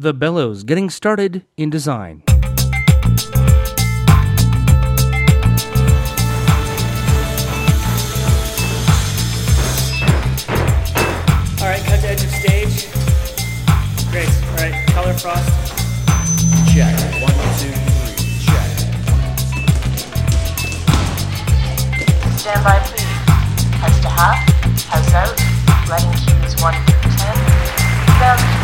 The Bellows, getting started in design. All right, cut to edge of stage. Great. All right, color frost. Check. One, two, three. Check. Stand by, please. House to half, house out, lighting cues 1 through 10, sound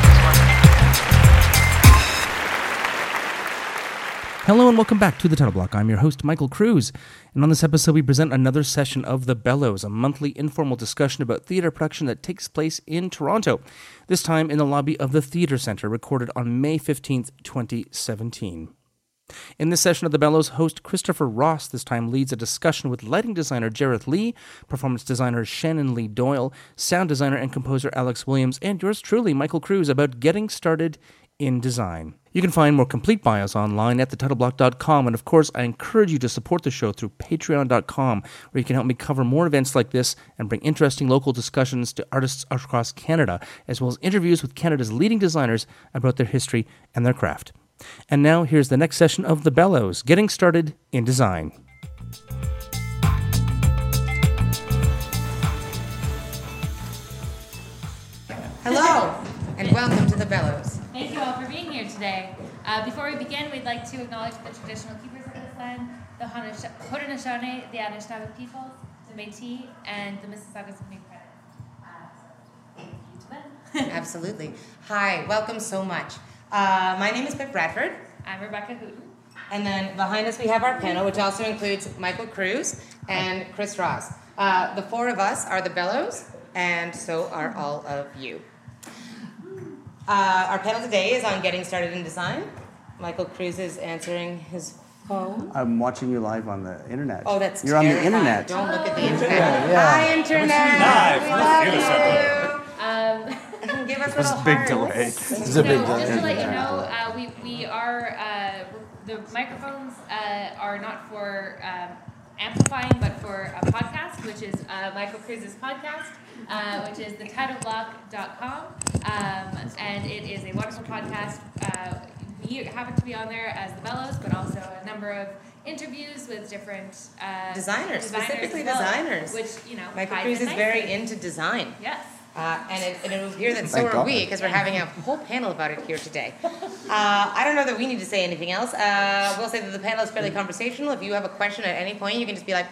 Hello and welcome back to the Title Block. I'm your host, Michael Cruz. And on this episode, we present another session of The Bellows, a monthly informal discussion about theater production that takes place in Toronto, this time in the lobby of the Theater Centre, recorded on May 15th, 2017. In this session of The Bellows, host Christopher Ross this time leads a discussion with lighting designer Jareth Lee, performance designer Shannon Lee Doyle, sound designer and composer Alex Williams, and yours truly, Michael Cruz, about getting started in design. You can find more complete bios online at thetitleblock.com, and of course, I encourage you to support the show through patreon.com, where you can help me cover more events like this and bring interesting local discussions to artists across Canada, as well as interviews with Canada's leading designers about their history and their craft. And now, here's the next session of The Bellows Getting Started in Design. Hello, and welcome to the Bellows. Thank you all for being here today. Uh, before we begin, we'd like to acknowledge the traditional keepers of this land, the Haudenosaunee, the Anishinaabe peoples, the Métis, and the Mississaugas of New Credit. Uh, so thank you to them. Absolutely. Hi, welcome so much. Uh, my name is Pip Bradford, I'm Rebecca Hooten. and then behind us we have our panel, which also includes Michael Cruz and Chris Ross. Uh, the four of us are the Bellows, and so are all of you. Uh, our panel today is on getting started in design. Michael Cruz is answering his phone. I'm watching you live on the internet. Oh, that's You're on the internet. Don't look at the internet. yeah. Hi, internet. live. We Let's love Um. Give us a little Big hearts. delay. This so is a big just to let you know, uh, we, we are, uh, the microphones uh, are not for um, amplifying, but for a podcast, which is uh, Michael Cruz's podcast, uh, which is thetitleblock.com. Um, and it is a wonderful podcast. Uh, we happen to be on there as the Bellows, but also a number of interviews with different uh, Designers, specifically well, designers. Which, you know, Michael Cruz is very into design. Yes. Uh, and, it, and it will appear that so Thank are God. we, because we're having a whole panel about it here today. Uh, I don't know that we need to say anything else. Uh, we'll say that the panel is fairly conversational. If you have a question at any point, you can just be like,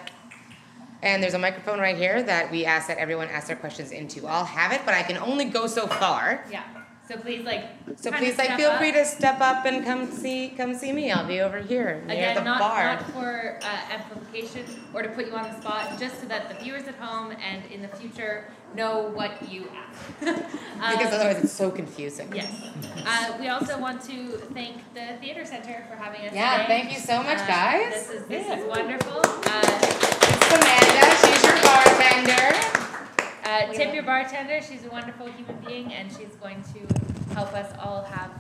and there's a microphone right here that we ask that everyone ask their questions into. I'll have it, but I can only go so far. Yeah. So please, like. So please, like, feel up. free to step up and come see, come see me. I'll be over here near Again, the not, bar. not for uh, amplification or to put you on the spot, just so that the viewers at home and in the future know what you ask. Um, because otherwise, it's so confusing. Yes. Uh, we also want to thank the Theater Center for having us Yeah, today. thank you so much, Uh, guys. This is this is wonderful. Uh, It's Amanda. She's your bartender. Uh, tip your bartender. She's a wonderful human being, and she's going to help us all have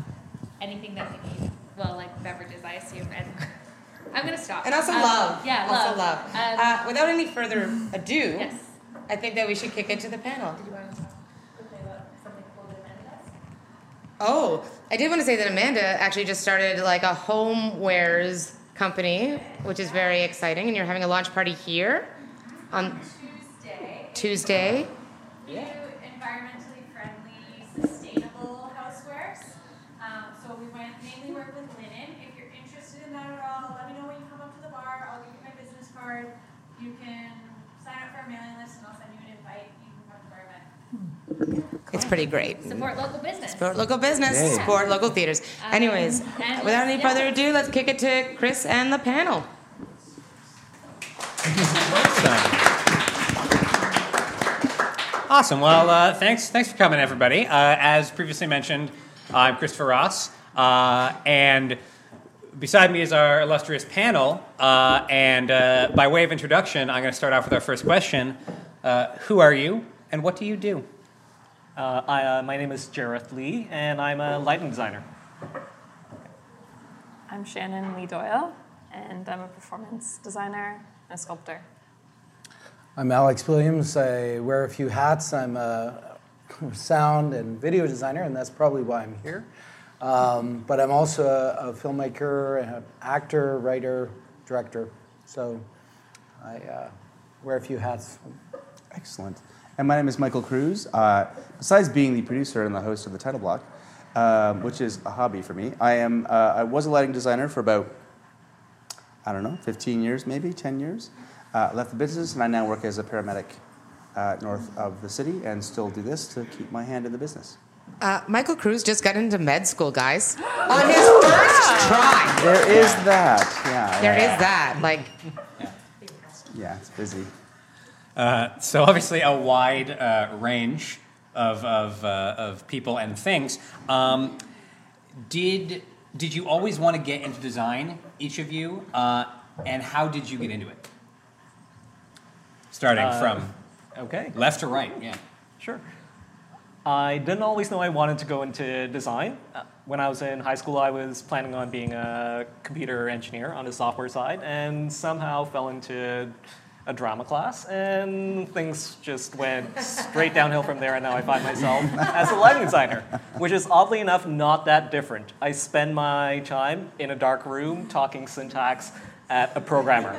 anything that we need. Well, like beverages, I assume. And I'm gonna stop. And also Um, love. Yeah, also love. love. Um, uh, without any further ado, yes. I think that we should kick it to the panel. Did you want to talk quickly about something cool that Oh, I did want to say that Amanda actually just started like a homewares company, which is very exciting, and you're having a launch party here on Tuesday. Tuesday. We do environmentally friendly, sustainable housewares. Um, so we might mainly work with linen. If you're interested in that at all, let me know when you come up to the bar. I'll give you my business card. You can sign up for our mailing list, and I'll send you an invite. You can come to our event. It's pretty great. Support local business. Support local business, Yay. support local theaters. Um, Anyways, and without any yeah. further ado, let's kick it to Chris and the panel. Awesome. Well, uh, thanks. Thanks for coming, everybody. Uh, as previously mentioned, I'm Christopher Ross, uh, and beside me is our illustrious panel. Uh, and uh, by way of introduction, I'm going to start off with our first question: uh, Who are you, and what do you do? Uh, I, uh, my name is Jareth Lee, and I'm a lighting designer. I'm Shannon Lee Doyle, and I'm a performance designer and a sculptor. I'm Alex Williams. I wear a few hats. I'm a sound and video designer, and that's probably why I'm here. Um, but I'm also a, a filmmaker, an actor, writer, director. So I uh, wear a few hats. Excellent. And my name is Michael Cruz. Uh, besides being the producer and the host of the title block, um, which is a hobby for me, I am. Uh, I was a lighting designer for about, I don't know, 15 years, maybe 10 years. Uh, left the business, and I now work as a paramedic uh, north of the city, and still do this to keep my hand in the business. Uh, Michael Cruz just got into med school, guys, on his first try. There is that. Yeah. There yeah. is that. Like, Yeah, it's busy. Uh, so obviously a wide uh, range of, of, uh, of people and things. Um, did, did you always want to get into design, each of you? Uh, and how did you get into it? Starting Uh, from Okay. left to right, yeah. Sure. I didn't always know I wanted to go into design. Uh, When I was in high school, I was planning on being a computer engineer on the software side, and somehow fell into a drama class, and things just went straight downhill from there. And now I find myself as a lighting designer, which is oddly enough not that different. I spend my time in a dark room talking syntax at a programmer.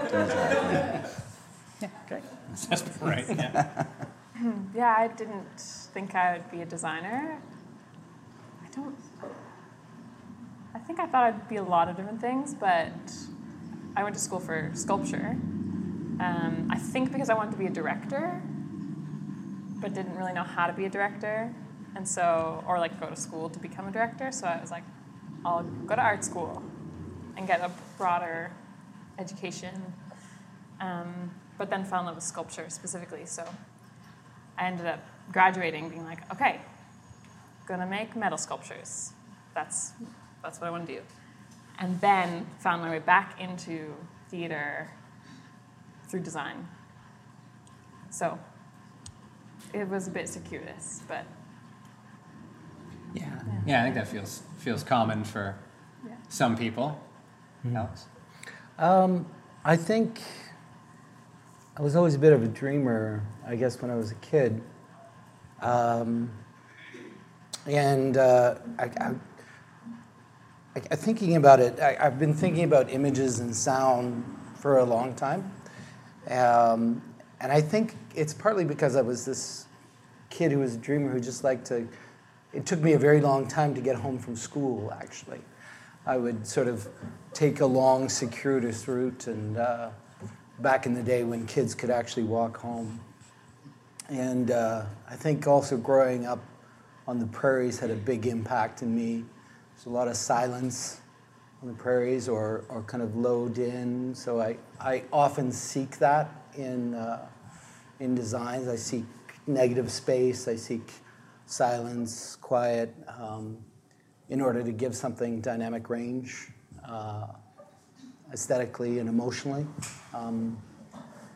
Okay. That's right, yeah. Yeah, I didn't think I would be a designer. I don't. I think I thought I'd be a lot of different things, but I went to school for sculpture. Um, I think because I wanted to be a director, but didn't really know how to be a director, and so or like go to school to become a director. So I was like, I'll go to art school and get a broader education. Um, but then fell in love with sculpture specifically. So I ended up graduating, being like, okay, gonna make metal sculptures. That's that's what I want to do. And then found my way back into theater through design. So it was a bit circuitous, but Yeah. Yeah, I think that feels, feels common for Yeah. some people. Alex? Um, I think I was always a bit of a dreamer, I guess, when I was a kid. Um, and uh, I, I, I, thinking about it, I, I've been thinking about images and sound for a long time. Um, and I think it's partly because I was this kid who was a dreamer who just liked to. It took me a very long time to get home from school, actually. I would sort of take a long, circuitous route, and uh, back in the day when kids could actually walk home. And uh, I think also growing up on the prairies had a big impact in me. There's a lot of silence on the prairies or, or kind of low din. So I, I often seek that in, uh, in designs. I seek negative space, I seek silence, quiet, um, in order to give something dynamic range, uh, aesthetically and emotionally. Um,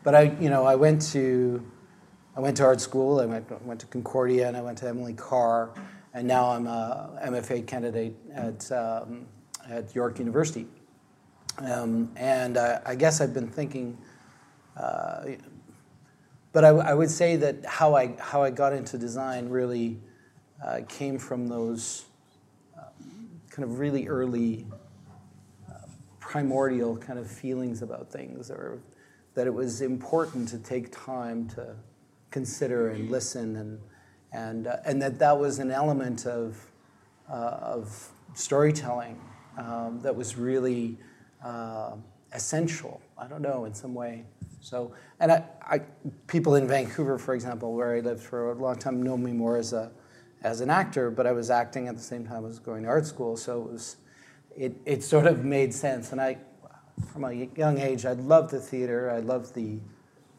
but I, you know, I went to, I went to art school. I went, went to Concordia and I went to Emily Carr, and now I'm a MFA candidate at um, at York University. Um, and I, I guess I've been thinking, uh, but I, I would say that how I how I got into design really uh, came from those uh, kind of really early primordial kind of feelings about things, or that it was important to take time to consider and listen, and and uh, and that that was an element of uh, of storytelling um, that was really uh, essential. I don't know in some way. So, and I, I, people in Vancouver, for example, where I lived for a long time, know me more as a as an actor, but I was acting at the same time I was going to art school, so it was it, it sort of made sense. And I, from a young age, I loved the theater. I loved the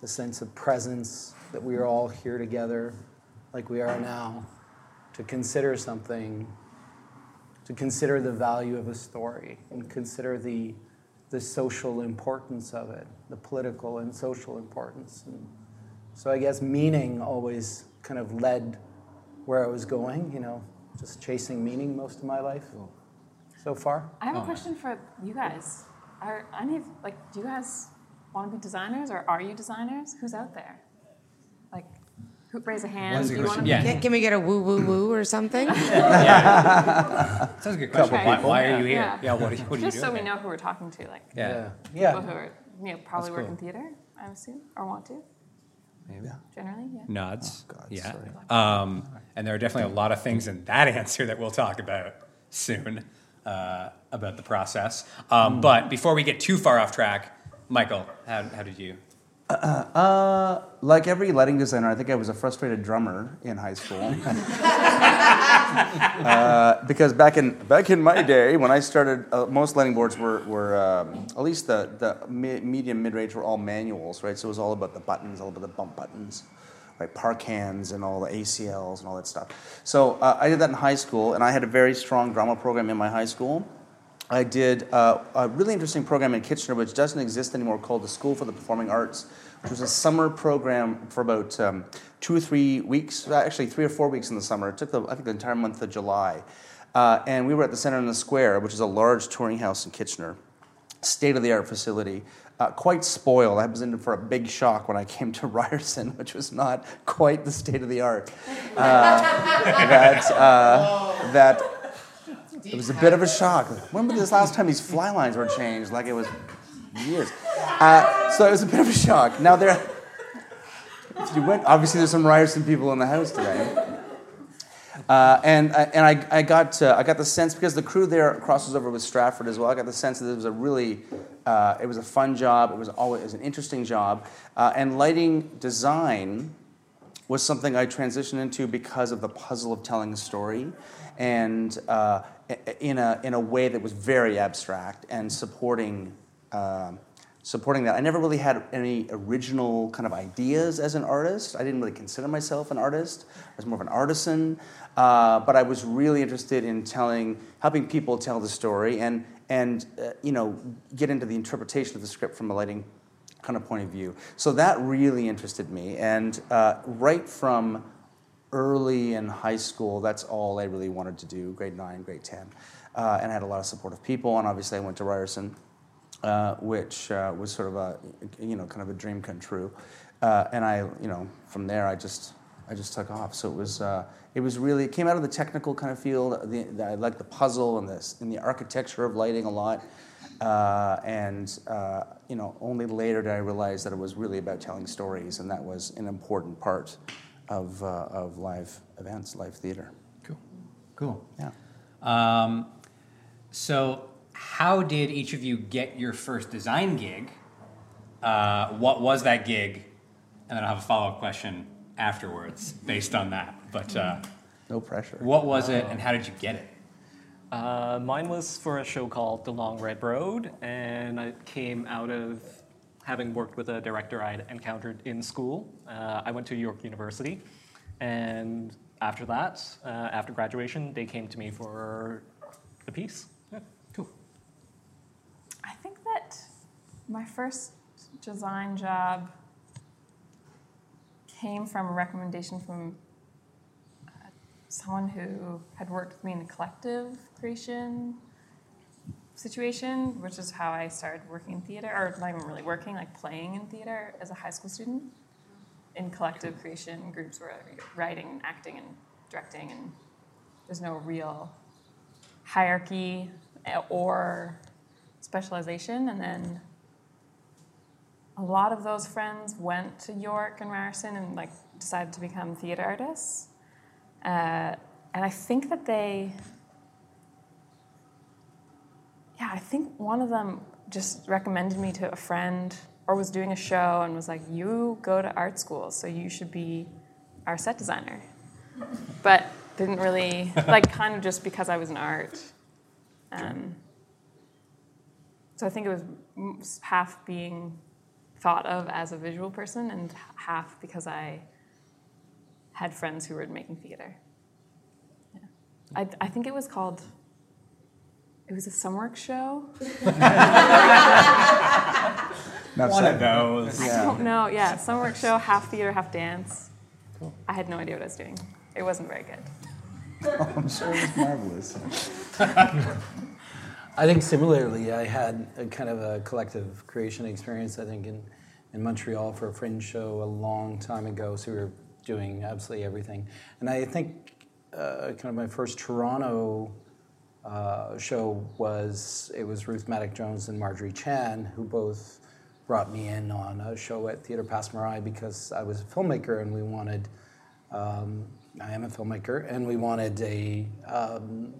the sense of presence that we are all here together, like we are now, to consider something, to consider the value of a story, and consider the the social importance of it, the political and social importance. And so I guess meaning always kind of led where I was going, you know, just chasing meaning most of my life so far. I have a question for you guys. Are any of like do you guys want to be designers or are you designers? Who's out there? Like Who raise a hand? Do you question? want Yeah. Can, can we get a woo woo woo or something? Sounds like a good question. Okay. Why, why are you here? Yeah. Yeah, what, are you- what are you Just so we know who we're talking to, like Yeah. Yeah. people who are you know probably That's work cool. in theater, I assume, or want to. Yeah. Generally, yeah. Nods. Oh, God, yeah. Um, and there are definitely a lot of things in that answer that we'll talk about soon uh, about the process. Um, Hmm. But before we get too far off track, Michael, how, how did you? Uh, like every lighting designer, I think I was a frustrated drummer in high school. uh, because back in back in my day, when I started, uh, most lighting boards were, were um, at least the the medium mid range were all manuals, right? So it was all about the buttons, all about the bump buttons, right? Park hands and all the ACLs and all that stuff. So uh, I did that in high school, and I had a very strong drama program in my high school. I did uh, a really interesting program in Kitchener, which doesn't exist anymore, called the School for the Performing Arts, which was a summer program for about um, two or three weeks, actually three or four weeks in the summer. It took, the, I think, the entire month of July. Uh, and we were at the Center in the Square, which is a large touring house in Kitchener, state of the art facility. Uh, quite spoiled. I was in for a big shock when I came to Ryerson, which was not quite the state of the art. Uh, that, uh, that it was a bit of a shock. When was this last time these fly lines were changed? Like it was years. Uh, so it was a bit of a shock. Now there, if you went, obviously there's some Ryerson people in the house today. Uh, and and I, I got uh, I got the sense because the crew there crosses over with Stratford as well. I got the sense that it was a really uh, it was a fun job. It was always it was an interesting job. Uh, and lighting design was something I transitioned into because of the puzzle of telling a story, and uh, in a in a way that was very abstract and supporting. um supporting that. I never really had any original kind of ideas as an artist. I didn't really consider myself an artist. I was more of an artisan. Uh, but I was really interested in telling, helping people tell the story and, and uh, you know, get into the interpretation of the script from a lighting kind of point of view. So that really interested me. And uh, right from early in high school, that's all I really wanted to do, grade 9, grade 10. Uh, and I had a lot of supportive people, and obviously I went to Ryerson uh, which uh, was sort of a you know kind of a dream come true. Uh, and I you know from there I just I just took off. So it was it was really it came out of the technical kind of field. The, the, I like the puzzle and this and the architecture of lighting a lot. Uh, and uh, you know only later did I realize that it was really about telling stories, and that was an important part of uh, of live events, live theater. Cool. Cool. Yeah. Um, so, how did each of you get your first design gig? Uh, what was that gig? And then I'll have a follow up question afterwards based on that. But uh, No pressure. what was it and how did you get it? Uh, mine was for a show called The Long Red Road, and it came out of having worked with a director I'd encountered in school. Uh, I went to York University, and after that, uh, after graduation, they came to me for the piece. Yeah. Cool. I think that my first design job came from a recommendation from someone who had worked with me in a collective creation situation, which is how I started working in theater, or not even really working, like playing in theater as a high school student. In collective creation groups where writing and acting and directing, and there's no real hierarchy uh, or specialization. And then a lot of those friends went to York and Ryerson and like decided to become theater artists. Uh, and I think that they, yeah, I think one of them just recommended me to a friend or was doing a show and was like, "You go to art school, so you should be our set designer." But didn't really like kind of just because I was in art. Um, so I think it was half being thought of as a visual person and half because I had friends who were making theater. Yeah. I, I think it was called, it was a SummerWorks show. Enough One said. of those. I don't know. Yeah, SummerWorks show, half theater, half dance. Cool. I had no idea what I was doing. It wasn't very good. Oh, I'm sure it was marvelous. I think similarly, I had a kind of a collective creation experience. I think in, in Montreal for a fringe show a long time ago. So we were doing absolutely everything. And I think uh, kind of my first Toronto uh, show was it was Ruth Madoc-Jones and Marjorie Chan who both brought me in on a show at Theatre Passe Muraille because I was a filmmaker and we wanted. Um, I am a filmmaker, and we wanted a um,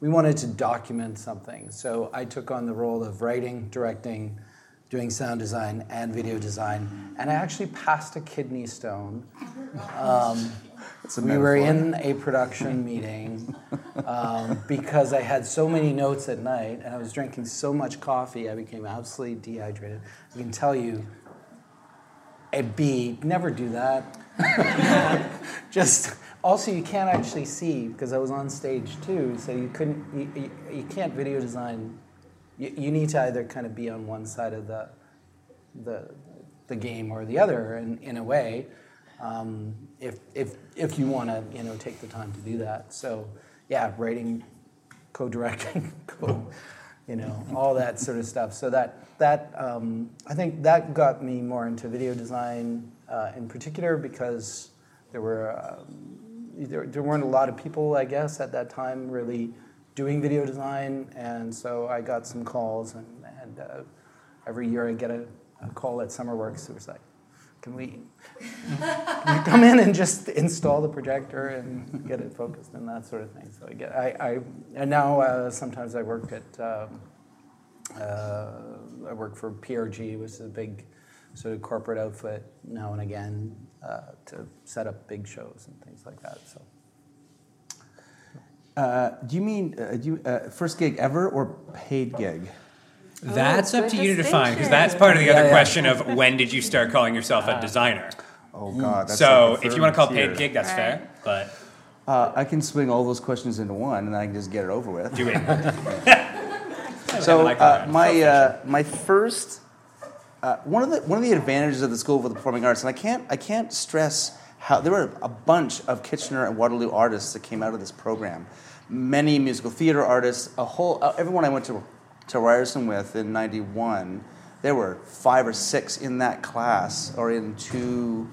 we wanted to document something. So I took on the role of writing, directing, doing sound design, and video design. And I actually passed a kidney stone. Um, we were in a production meeting um, because I had so many notes at night and I was drinking so much coffee, I became absolutely dehydrated. I can tell you, a B, never do that. Just also, you can't actually see because I was on stage too, so you couldn't, you, you, you can't video design. You, you need to either kind of be on one side of the, the, the game or the other in, in a way um, if, if, if you want to you know take the time to do that. So yeah writing co-directing co you know all that sort of stuff. So that that um, i think that got me more into video design uh, in particular because there were um, there, there weren't a lot of people i guess at that time really doing video design and so i got some calls and, and uh, every year i get a, a call at summerworks it was like can we, can you come in and just install the projector and get it focused and that sort of thing? So I get, I, I and now uh, sometimes I work at, um, uh, I work for PRG, which is a big sort of corporate outfit now and again uh, to set up big shows and things like that. So. Uh, do you mean uh, do you, uh, first gig ever or paid gig? That's up to you to define because that's part of the Yeah, other yeah. question of when did you start calling yourself a designer. Oh God! That's so like if you want to third call paid gig, that's Right. fair. But Uh, I can swing all those questions into one, and I can just get it over with. do it. So uh, my uh, my first uh, one of the one of the advantages of the School of the Performing Arts, and I can't I can't stress how there were a bunch of Kitchener and Waterloo artists that came out of this program. Many musical theater artists, a whole uh, everyone I went to to Ryerson with in '91. There were five or six in that class, or in two.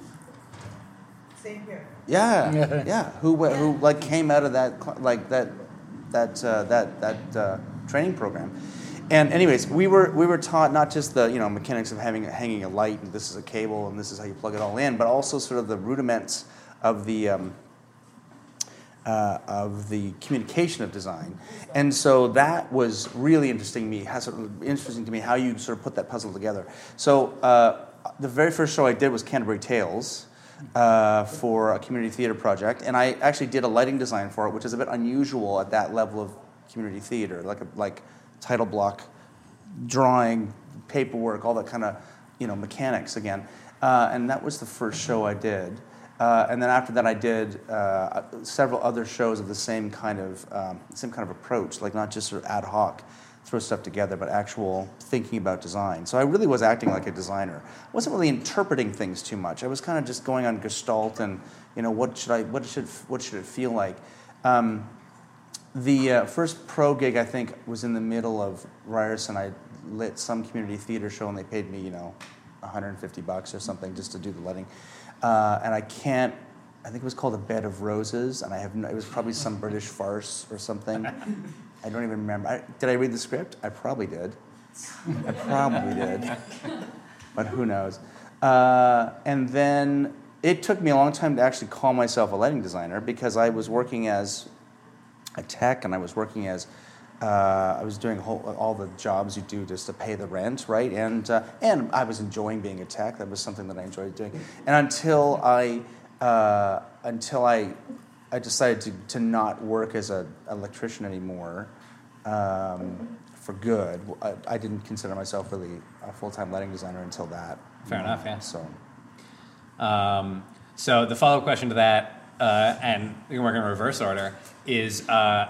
Same here. Yeah, yeah. Who who like came out of that like that that uh, that that uh, training program. And anyways, we were we were taught not just the you know mechanics of having hanging a light and this is a cable and this is how you plug it all in, but also sort of the rudiments of the um, uh, of the communication of design. And so that was really interesting to me. Has interesting to me how you sort of put that puzzle together. So uh, the very first show I did was Canterbury Tales. Uh, for a community theater project, and I actually did a lighting design for it, which is a bit unusual at that level of community theater, like a, like title block drawing, paperwork, all that kind of you know mechanics again. Uh, and that was the first show I did. Uh, and then after that, I did uh, several other shows of the same kind of um, same kind of approach, like not just sort of ad hoc, throw stuff together, but actual thinking about design. So I really was acting like a designer. I wasn't really interpreting things too much. I was kind of just going on gestalt and you know what should I what should what should it feel like. Um, the uh, first pro gig I think was in the middle of Ryerson. I lit some community theater show and they paid me, you know, 150 bucks or something just to do the lighting. Uh, and I can't. I think it was called A Bed of Roses, and I have no, it was probably some British farce or something. I don't even remember. I, did I read the script? I probably did. I probably did, but who knows? Uh, and then it took me a long time to actually call myself a lighting designer because I was working as a tech and I was working as uh, I was doing whole, all the jobs you do just to pay the rent, right? And uh, and I was enjoying being a tech. That was something that I enjoyed doing. And until I uh, until I I decided to, to not work as an electrician anymore um, for good. I, I didn't consider myself really a full time lighting designer until that. Fair enough, yeah. So Um, so the follow-up question to that, uh, and we can work in reverse order, is uh,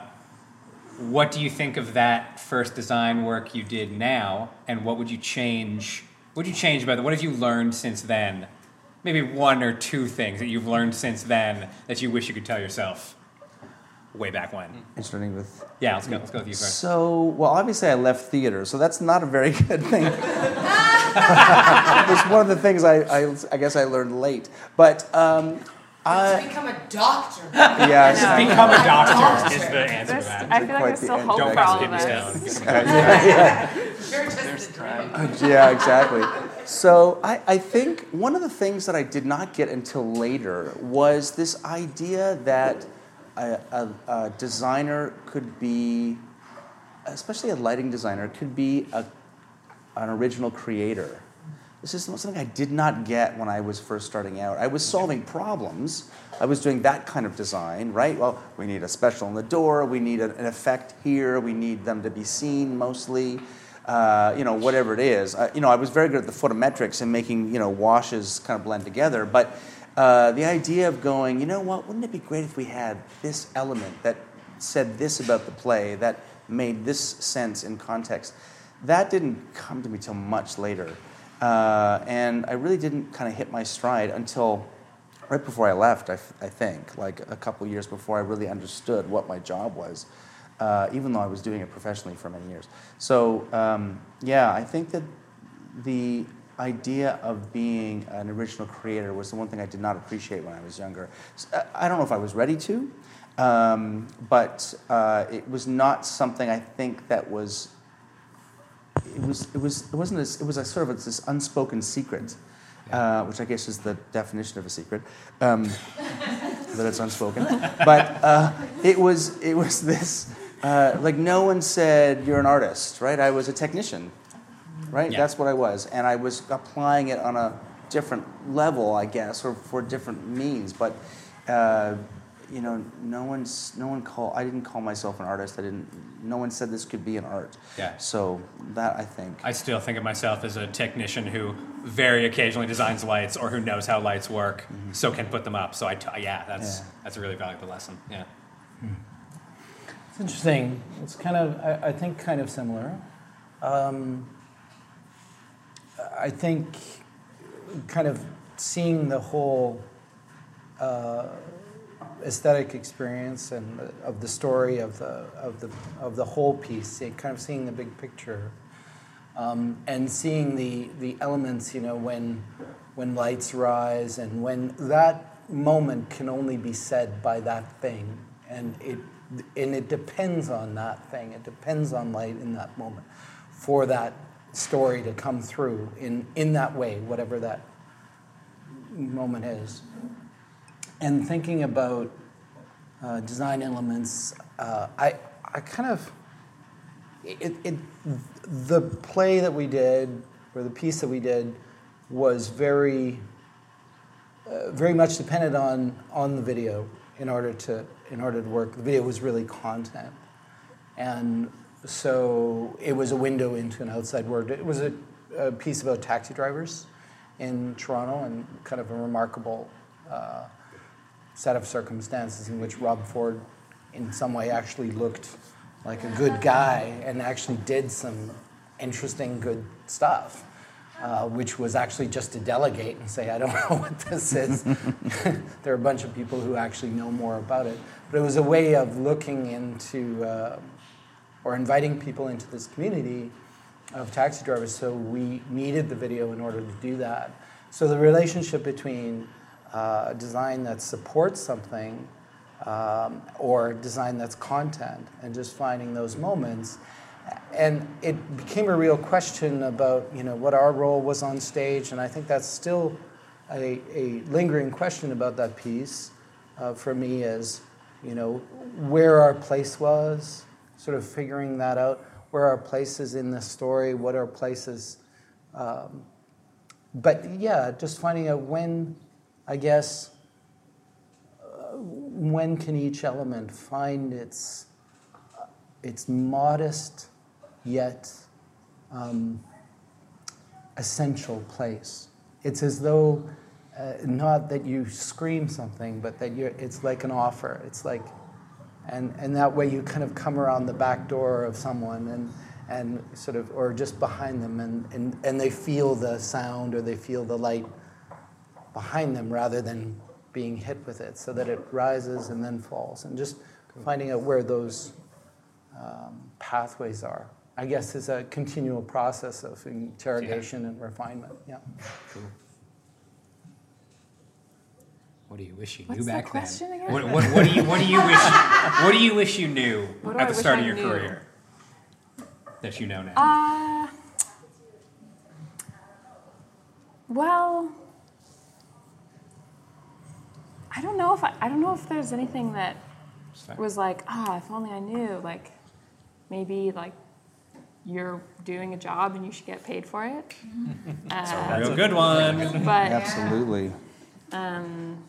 what do you think of that first design work you did now, and what would you change? What would you change about it? What have you learned since then? Maybe one or two things that you've learned since then that you wish you could tell yourself. way back when. And starting with Yeah, let's go. Let's go with you first. So, well, obviously I left theater, so that's not a very good thing. it's one of the things I, I, I guess I learned late. But um, to I, become a doctor. yeah, it's not- Become a doctor is the answer to that. I feel like Quite there's still hope Don't for all of kidney us. stone. You're just a yeah, exactly. So I, I think one of the things that I did not get until later was this idea that a, a, a designer could be, especially a lighting designer, could be a, an original creator. This is something I did not get when I was first starting out. I was solving problems. I was doing that kind of design, right? Well, we need a special in the door. We need an effect here. We need them to be seen mostly. Uh, you know, whatever it is. You know, I was very good at the photometrics and making you know washes kind of blend together. But uh, the idea of going, you know what? Wouldn't it be great if we had this element that said this about the play that made this sense in context? That didn't come to me till much later. Uh, and I really didn't kind of hit my stride until right before I left, I think, like a couple years before I really understood what my job was, uh, even though I was doing it professionally for many years. So, um, yeah, I think that the idea of being an original creator was the one thing I did not appreciate when I was younger. I don't know if I was ready to, um, but uh, it was not something I think that was it was it was it wasn't as, it was a sort of this unspoken secret, uh, which I guess is the definition of a secret, um, that it's unspoken. But uh, it was it was this uh, like no one said you're an artist, right? I was a technician, right? Yeah. That's what I was, and I was applying it on a different level, I guess, or for different means, but. You know, no one's no one call. I didn't call myself an artist. I didn't. No one said this could be an art. Yeah. So that I think. I still think of myself as a technician who very occasionally designs lights or who knows how lights work, so can put them up. So I, t- yeah, that's Yeah. that's a really valuable lesson. Yeah. It's interesting. It's kind of, I, I think, kind of similar. Um, I think, kind of seeing the whole uh, aesthetic experience and of the story of the of the of the whole piece, kind of seeing the big picture, um, and seeing the the elements. You know, when when lights rise and when that moment can only be said by that thing, and it and it depends on that thing. It depends on light in that moment for that story to come through in in that way, whatever that moment is and thinking about uh, design elements, uh, I, I kind of, it, it, the play that we did, or the piece that we did, was very, uh, very much dependent on, on the video in order to, in order to work. The video was really content. And so it was a window into an outside world. It was a, a piece about taxi drivers in Toronto and kind of a remarkable uh, set of circumstances in which Rob Ford, in some way, actually looked like a good guy and actually did some interesting, good stuff, uh, which was actually just to delegate and say, I don't know what this is. there are a bunch of people who actually know more about it. But it was a way of looking into uh, or inviting people into this community of taxi drivers. So we needed the video in order to do that. So the relationship between uh, a design that supports something um, or design that's content and just finding those moments. And it became a real question about you know what our role was on stage, and I think that's still a, a lingering question about that piece uh, for me is you know where our place was, sort of figuring that out, where our place is in the story, what our places. Um, but yeah, just finding out when, I guess, uh, when can each element find its uh, its modest yet um, essential place. It's as though uh, not that you scream something, but that you're, it's like an offer. It's like, and, and that way you kind of come around the back door of someone and, and sort of, or just behind them, and, and, and they feel the sound or they feel the light behind them rather than being hit with it, so that it rises and then falls. And just finding out where those um, pathways are. I guess is a continual process of interrogation and refinement. Yeah. What do you wish you What's knew the back question then? again? What, what, what do you what do you wish what do you wish you knew at the start I of your knew? career that you know now? Uh, well, I don't know if I, I don't know if there's anything that was like, ah, if only I knew. Like, maybe like you're doing a job and you should get paid for it. Uh, real good one. But Absolutely. um,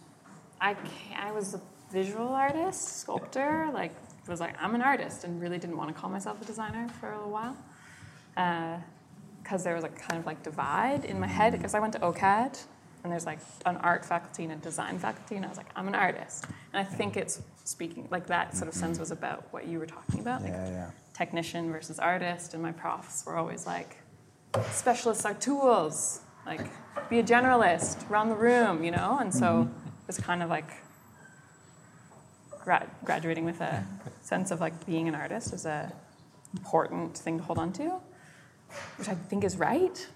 I ca- I was a visual artist, sculptor. Like, was like I'm an artist, and really didn't want to call myself a designer for a little while, because there was a kind of like divide in my head. Because I went to OCAD, and there's like an art faculty and a design faculty, and I was like, I'm an artist, and I think it's speaking like that sort of sense was about what you were talking about, like Yeah, yeah. technician versus artist, and my profs were always like, specialists are tools. Like, be a generalist, run the room, you know? And so it's kind of like gra- graduating with a sense of like being an artist is a important thing to hold on to, which I think is right.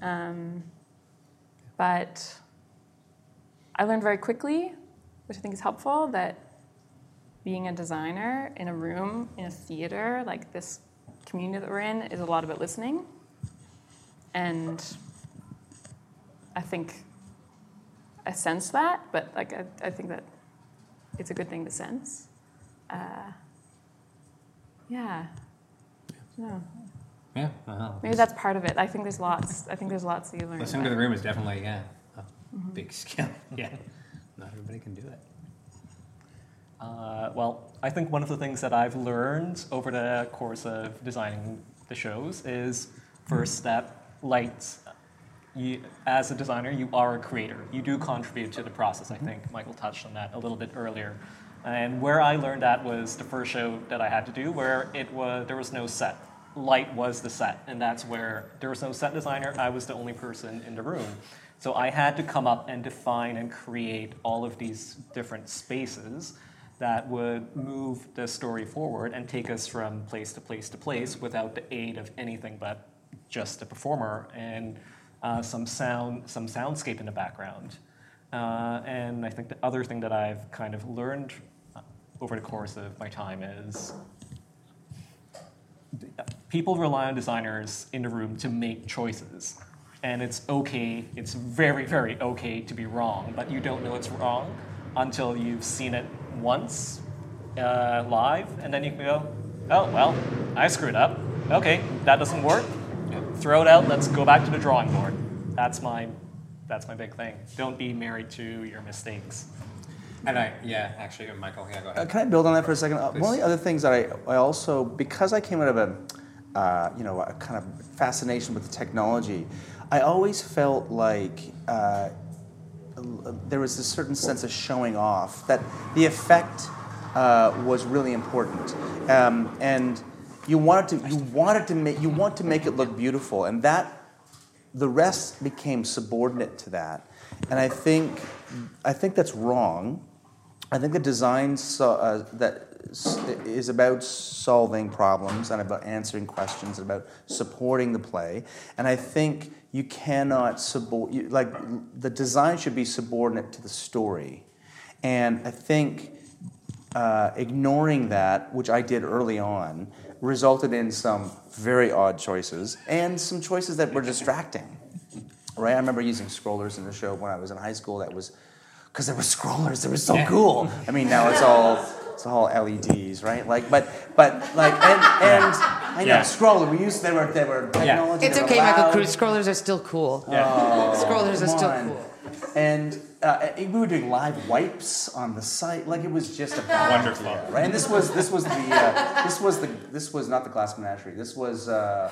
Um, but I learned very quickly, which I think is helpful, that being a designer in a room, in a theater, like this community that we're in, is a lot about listening. And I think I sense that, but like I, I think that it's a good thing to sense. Uh, yeah. No. Yeah. well, Maybe that's part of it. I think there's lots. I think there's lots that you learn. Listening to the room is definitely yeah a Mm-hmm. big skill. Yeah. Not everybody can do it. Uh, well, I think one of the things that I've learned over the course of designing the shows is first step, lights. You, as a designer, you are a creator. You do contribute to the process. I think Michael touched on that a little bit earlier. And where I learned that was the first show that I had to do, where it was there was no set. Light was the set, and that's where there was no set designer. I was the only person in the room. So I had to come up and define and create all of these different spaces that would move the story forward and take us from place to place to place without the aid of anything but just the performer and uh, some sound, some soundscape in the background. Uh, and I think the other thing that I've kind of learned over the course of my time is people rely on designers in the room to make choices. And it's okay, it's very, very okay to be wrong, but you don't know it's wrong until you've seen it once uh, live, and then you can go, oh, well, I screwed up. Okay, that doesn't work. Throw it out, let's go back to the drawing board. That's my, that's my big thing. Don't be married to your mistakes. And I yeah actually Michael yeah go Uh, can I build on that for a second? Uh. One of the other things that I, I also, because I came out of a, uh, you know, a kind of fascination with the technology, I always felt like uh, there was a certain sense of showing off that the effect uh, was really important, um, and you wanted to you wanted to make you want to make it look beautiful, and that the rest became subordinate to that, and I think I think that's wrong. I think the design so, uh, that is about solving problems and about answering questions and about supporting the play. And I think you cannot subor- you, like the design should be subordinate to the story. And I think uh, ignoring that, which I did early on, resulted in some very odd choices and some choices that were distracting. Right? I remember using scrollers in the show when I was in high school. That was because there were scrollers. They were so cool. I mean, now it's all it's all LEDs, right? Like, but but like and and I know Yeah. scroller. We used they were they were technology. It's they were okay, Michael loud. Cruz. Scrollers are still cool. Oh, Scrollers are come still on. cool. And uh, we were doing live wipes on the cyc, like it was just a Wonderful. right? And this was this was the uh, this was the this was not the Glass Menagerie. This was uh,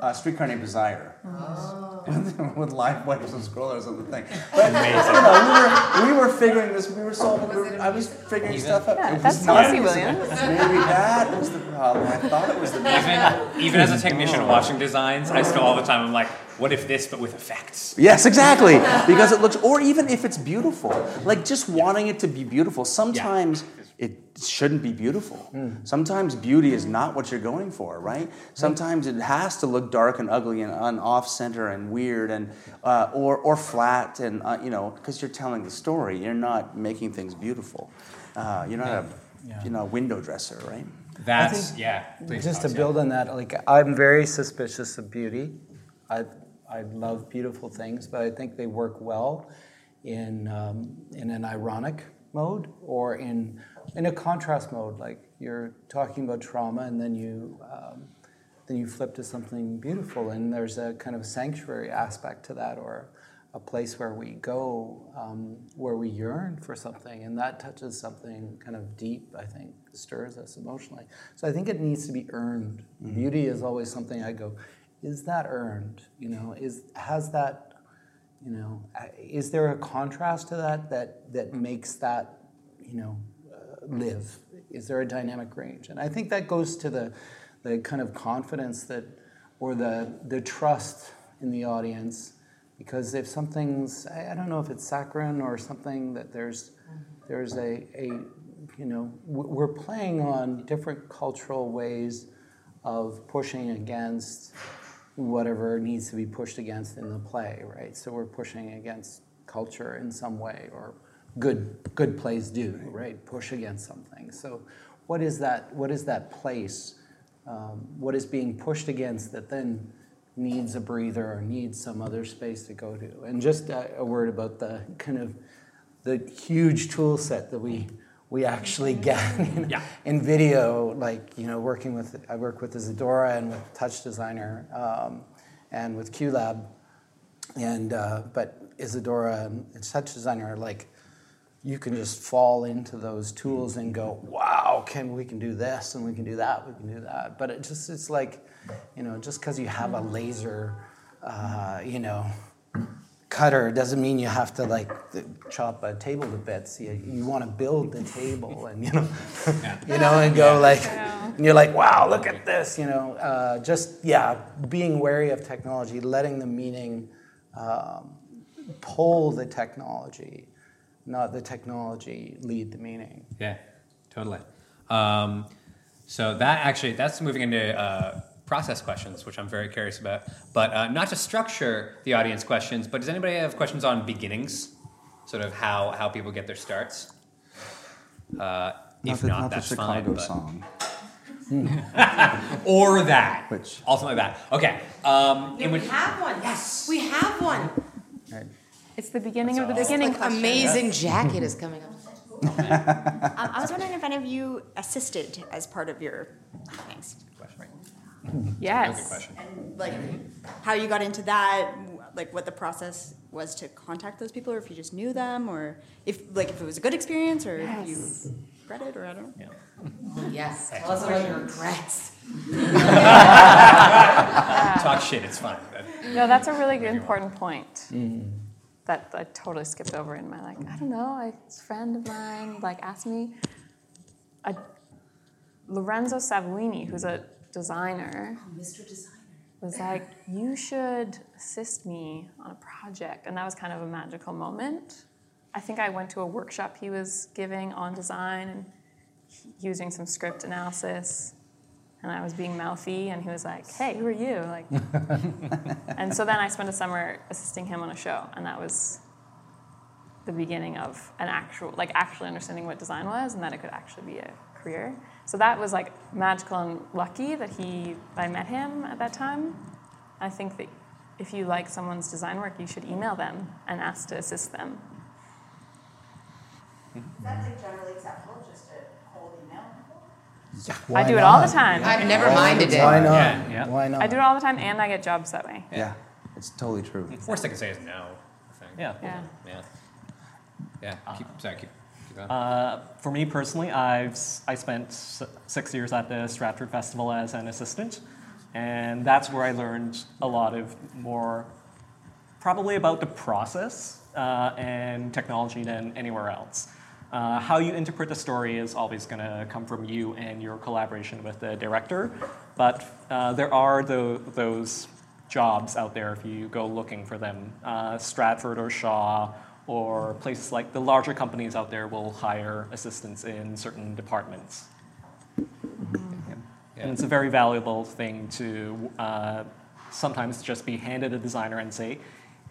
uh, Streetcar Named Desire with live wipes and scrollers on the thing. But you know, we were we were figuring this. We were solving. We were, I was figuring stuff out. Yeah, It was that's not Tennessee easy. Williams. Maybe that was the problem. I thought it was the Even even as a technician watching designs, I still all the time I'm like, what if this but with effects? Yes, exactly. Because it looks, or even if it's beautiful, like just wanting it to be beautiful. Sometimes it shouldn't be beautiful. Sometimes beauty is not what you're going for, right? Sometimes it has to look dark and ugly and, and off center and weird and uh, or or flat and uh, you know because you're telling the story. You're not making things beautiful. Uh, you're not a you know window dresser, right? That's think yeah. Please, Just to Alex, yeah. build on that, like I'm very suspicious of beauty. I I love beautiful things, but I think they work well in um, in an ironic mode or in in a contrast mode. Like you're talking about trauma, and then you um, then you flip to something beautiful, and there's a kind of sanctuary aspect to that, or a place where we go, um, where we yearn for something, and that touches something kind of deep. I think stirs us emotionally. So I think it needs to be earned. Beauty is always something I go, is that earned? You know, is has that you know, is there a contrast to that that that makes that, you know, live? Is there a dynamic range? And I think that goes to the the kind of confidence that, or the the trust in the audience, because if something's, I I don't know if it's saccharine or something that there's there's a a you know we're playing on different cultural ways of pushing against whatever needs to be pushed against in the play, right? So we're pushing against culture in some way, or good good plays do, right? Push against something. So what is that? What is that place? Um, what is being pushed against that then needs a breather or needs some other space to go to? And just a, a word about the kind of the huge tool set that we we actually get in, in video, like you know, working with I work with Isadora and with Touch Designer um, and with QLab, and uh, but Isadora and Touch Designer are like you can just fall into those tools and go, wow, can we can do this and we can do that, we can do that. But it just it's like, you know, just because you have a laser, uh, you know, cutter doesn't mean you have to like th- chop a table to bits. You, you want to build the table and you know, you know, and go like, and you're like, wow, look at this. You know, uh, just yeah, being wary of technology, letting the meaning um, pull the technology, not the technology lead the meaning. Yeah, totally. Um, so that actually that's moving into uh, process questions, which I'm very curious about. But uh, not to structure the audience questions, but does anybody have questions on beginnings? Sort of how how people get their starts. Uh, if the, not, not the that's Chicago fine. but- song. or that. Which ultimately that. Okay. Um, Yeah, we which, have one. Yes, we have one. It's the beginning of the This beginning. like, question. amazing jacket is coming up. Um, I was wondering if any of you assisted as part of your things. Yes. And like how you got into that, like what the process was to contact those people, or if you just knew them, or if like if it was a good experience, or if you regret it, or I don't know. Yes. Tell us about your regrets. talk shit. It's fine. No, that's a really good, important point. That I totally skipped over in my like. I don't know. A friend of mine like asked me. A, Lorenzo Savoini, who's a designer, oh, Mr. Designer. was like, "You should assist me on a project," and that was kind of a magical moment. I think I went to a workshop he was giving on design and using some script analysis, and I was being mouthy, and he was like, "Hey, who are you?" Like, and so then I spent a summer assisting him on a show, and that was the beginning of an actual, like, actually understanding what design was, and that it could actually be a career. So that was like magical and lucky that he, I met him at that time. I think that if you like someone's design work, you should email them and ask to assist them. That's like generally acceptable, just to hold email. I do it all the time. I've never minded it. Why not? Yeah, yeah. Why not? I do it all the time, and I get jobs that way. Yeah, it's totally true. The Worst I can say is no. I think. Yeah. Yeah. Yeah. Yeah. Keep, sorry. Keep, keep going. Uh, for me personally, I've s- I spent s- six years at the Stratford Festival as an assistant, and that's where I learned a lot of more, probably about the process uh, and technology than anywhere else. Uh, how you interpret the story is always going to come from you and your collaboration with the director, but uh, there are tho- those jobs out there if you go looking for them. Uh, Stratford or Shaw or places like the larger companies out there will hire assistants in certain departments. And it's a very valuable thing to uh, sometimes just be handed a designer and say,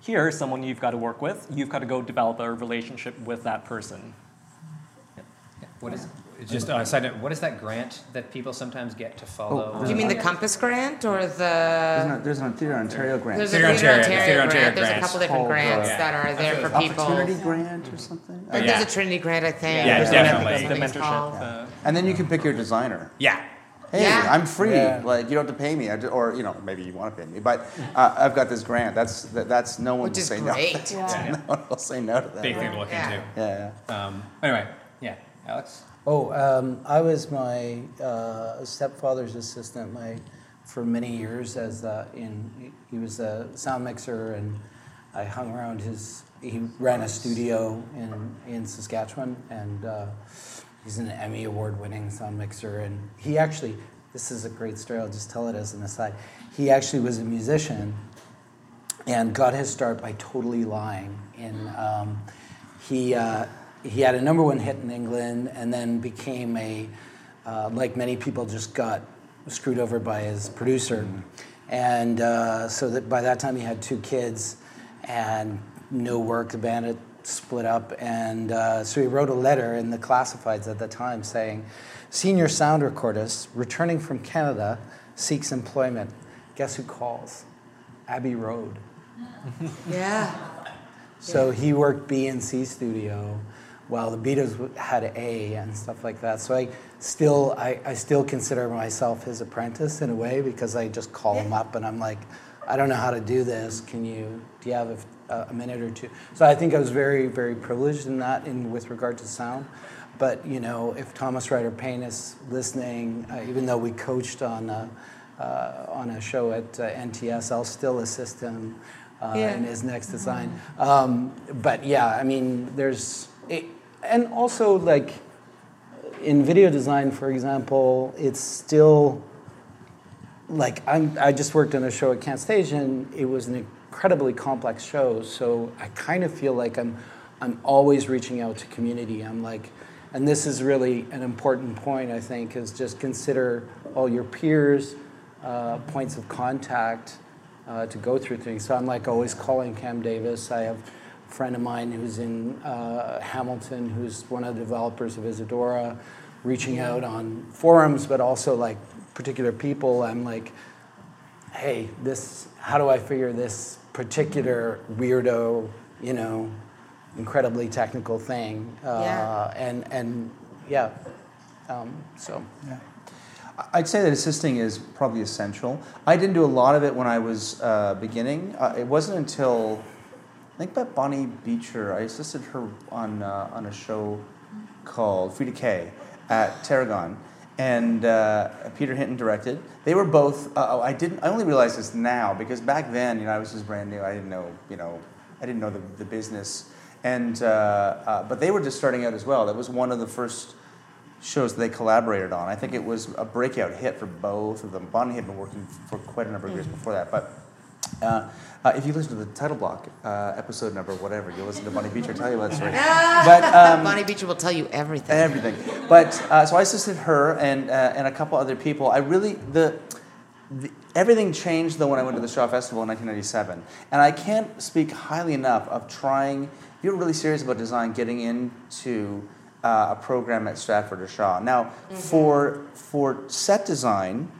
here's someone you've got to work with. You've got to go develop a relationship with that person. What is just on a side note? What is that grant that people sometimes get to follow? Oh, Do you mean the Compass Grant or There's, the? an, there's an Theater Ontario grant. There's a Theater Theater Ontario, Ontario, grant. Ontario There's a couple different called, grants uh, that are there for people. Opportunity grant or something. But Yeah. There's a Trinity Grant, I think. Yeah, There's definitely. another The mentorship. called. uh, And then you can pick your designer. Yeah. Hey, Yeah. I'm free. Yeah. Like you don't have to pay me, I ju- or you know maybe you want to pay me, but uh, I've got this grant. That's that, that's no one Which will is say great. no. Yeah. no one will say no to that. Big thing to look Yeah. into. Yeah, yeah. Um, anyway, yeah, Alex. Oh, um, I was my uh, stepfather's assistant my, for many years as uh, in he was a sound mixer and I hung around his. He ran a studio in in Saskatchewan and uh, he's an Emmy award winning sound mixer and he actually this is a great story. I'll just tell it as an aside. He actually was a musician and got his start by totally lying. In um, he uh, he had a number one hit in England, and then became a uh, like many people just got screwed over by his producer, and uh, so that by that time he had two kids, and no work. The band had split up, and uh, so he wrote a letter in the classifieds at the time saying, "Senior sound recordist returning from Canada seeks employment. Guess who calls? Abbey Road." Yeah. So he worked B and C studio, while the Beatles had A and stuff like that. So I still, I, I still consider myself his apprentice in a way because I just call him up and I'm like, I don't know how to do this. Can you? Do you have a, a minute or two? So I think I was very, very privileged in that, in with regard to sound. But you know, if Thomas Ryder Payne is listening, uh, even though we coached on a, uh, on a show at uh, NTS, I'll still assist him uh, Yeah. in his next design. Um, but yeah, I mean, there's, it, and also like in video design, for example, it's still like I'm, I just worked on a show at Kent Station. It was an incredibly complex show, so I kind of feel like I'm, I'm always reaching out to community. I'm like, and this is really an important point. I think is just consider all your peers, uh, points of contact uh, to go through things. So I'm like always calling Cam Davis. I have friend of mine who's in uh, Hamilton, who's one of the developers of Isadora, reaching out on forums, but also like particular people. I'm like, hey, this, how do I figure this particular weirdo, you know, incredibly technical thing? Uh, Yeah. And, and yeah, um, so. I'd say that assisting is probably essential. I didn't do a lot of it when I was uh, beginning. Uh, it wasn't until I think about Bonnie Beecher. I assisted her on uh, on a show called Frida K at Tarragon, and uh, Peter Hinton directed. They were both. Uh, I didn't. I only realized this now because back then, you know, I was just brand new. I didn't know. You know, I didn't know the, the business, and uh, uh, but they were just starting out as well. That was one of the first shows that they collaborated on. I think it was a breakout hit for both of them. Bonnie had been working for quite a number of years before that, but uh, uh, if you listen to the title block uh, episode number, whatever, you'll listen to Bonnie Beecher tell you that story. but um, Bonnie Beecher will tell you everything. everything. But uh, so I assisted her and uh, and a couple other people. I really the, the everything changed though when I went to the Shaw Festival in 1997, and I can't speak highly enough of trying. If you're really serious about design, getting into uh, a program at Stratford or Shaw. Now, for for set design.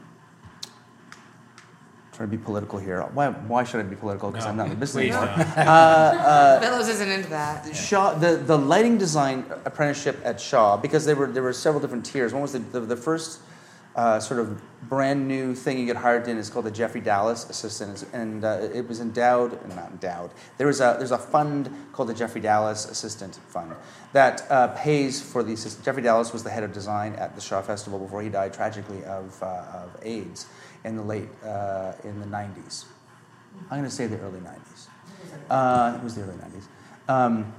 Trying to be political here. Why, why should I be political? Because No, I'm not in the business please anymore. don't. Uh, Bellows isn't into that. Shaw, the, the lighting design apprenticeship at Shaw, because there were there were several different tiers. One was the, the, the first uh, sort of brand new thing you get hired in is called the Jeffrey Dallas Assistant, and uh, it was endowed, not endowed. There was a there's a fund called the Jeffrey Dallas Assistant Fund that uh, pays for the assistant. Jeffrey Dallas was the head of design at the Shaw Festival before he died tragically of uh, of AIDS in the late uh, in the 90s. I'm going to say the early 90s. Uh, it was the early 90s. Um,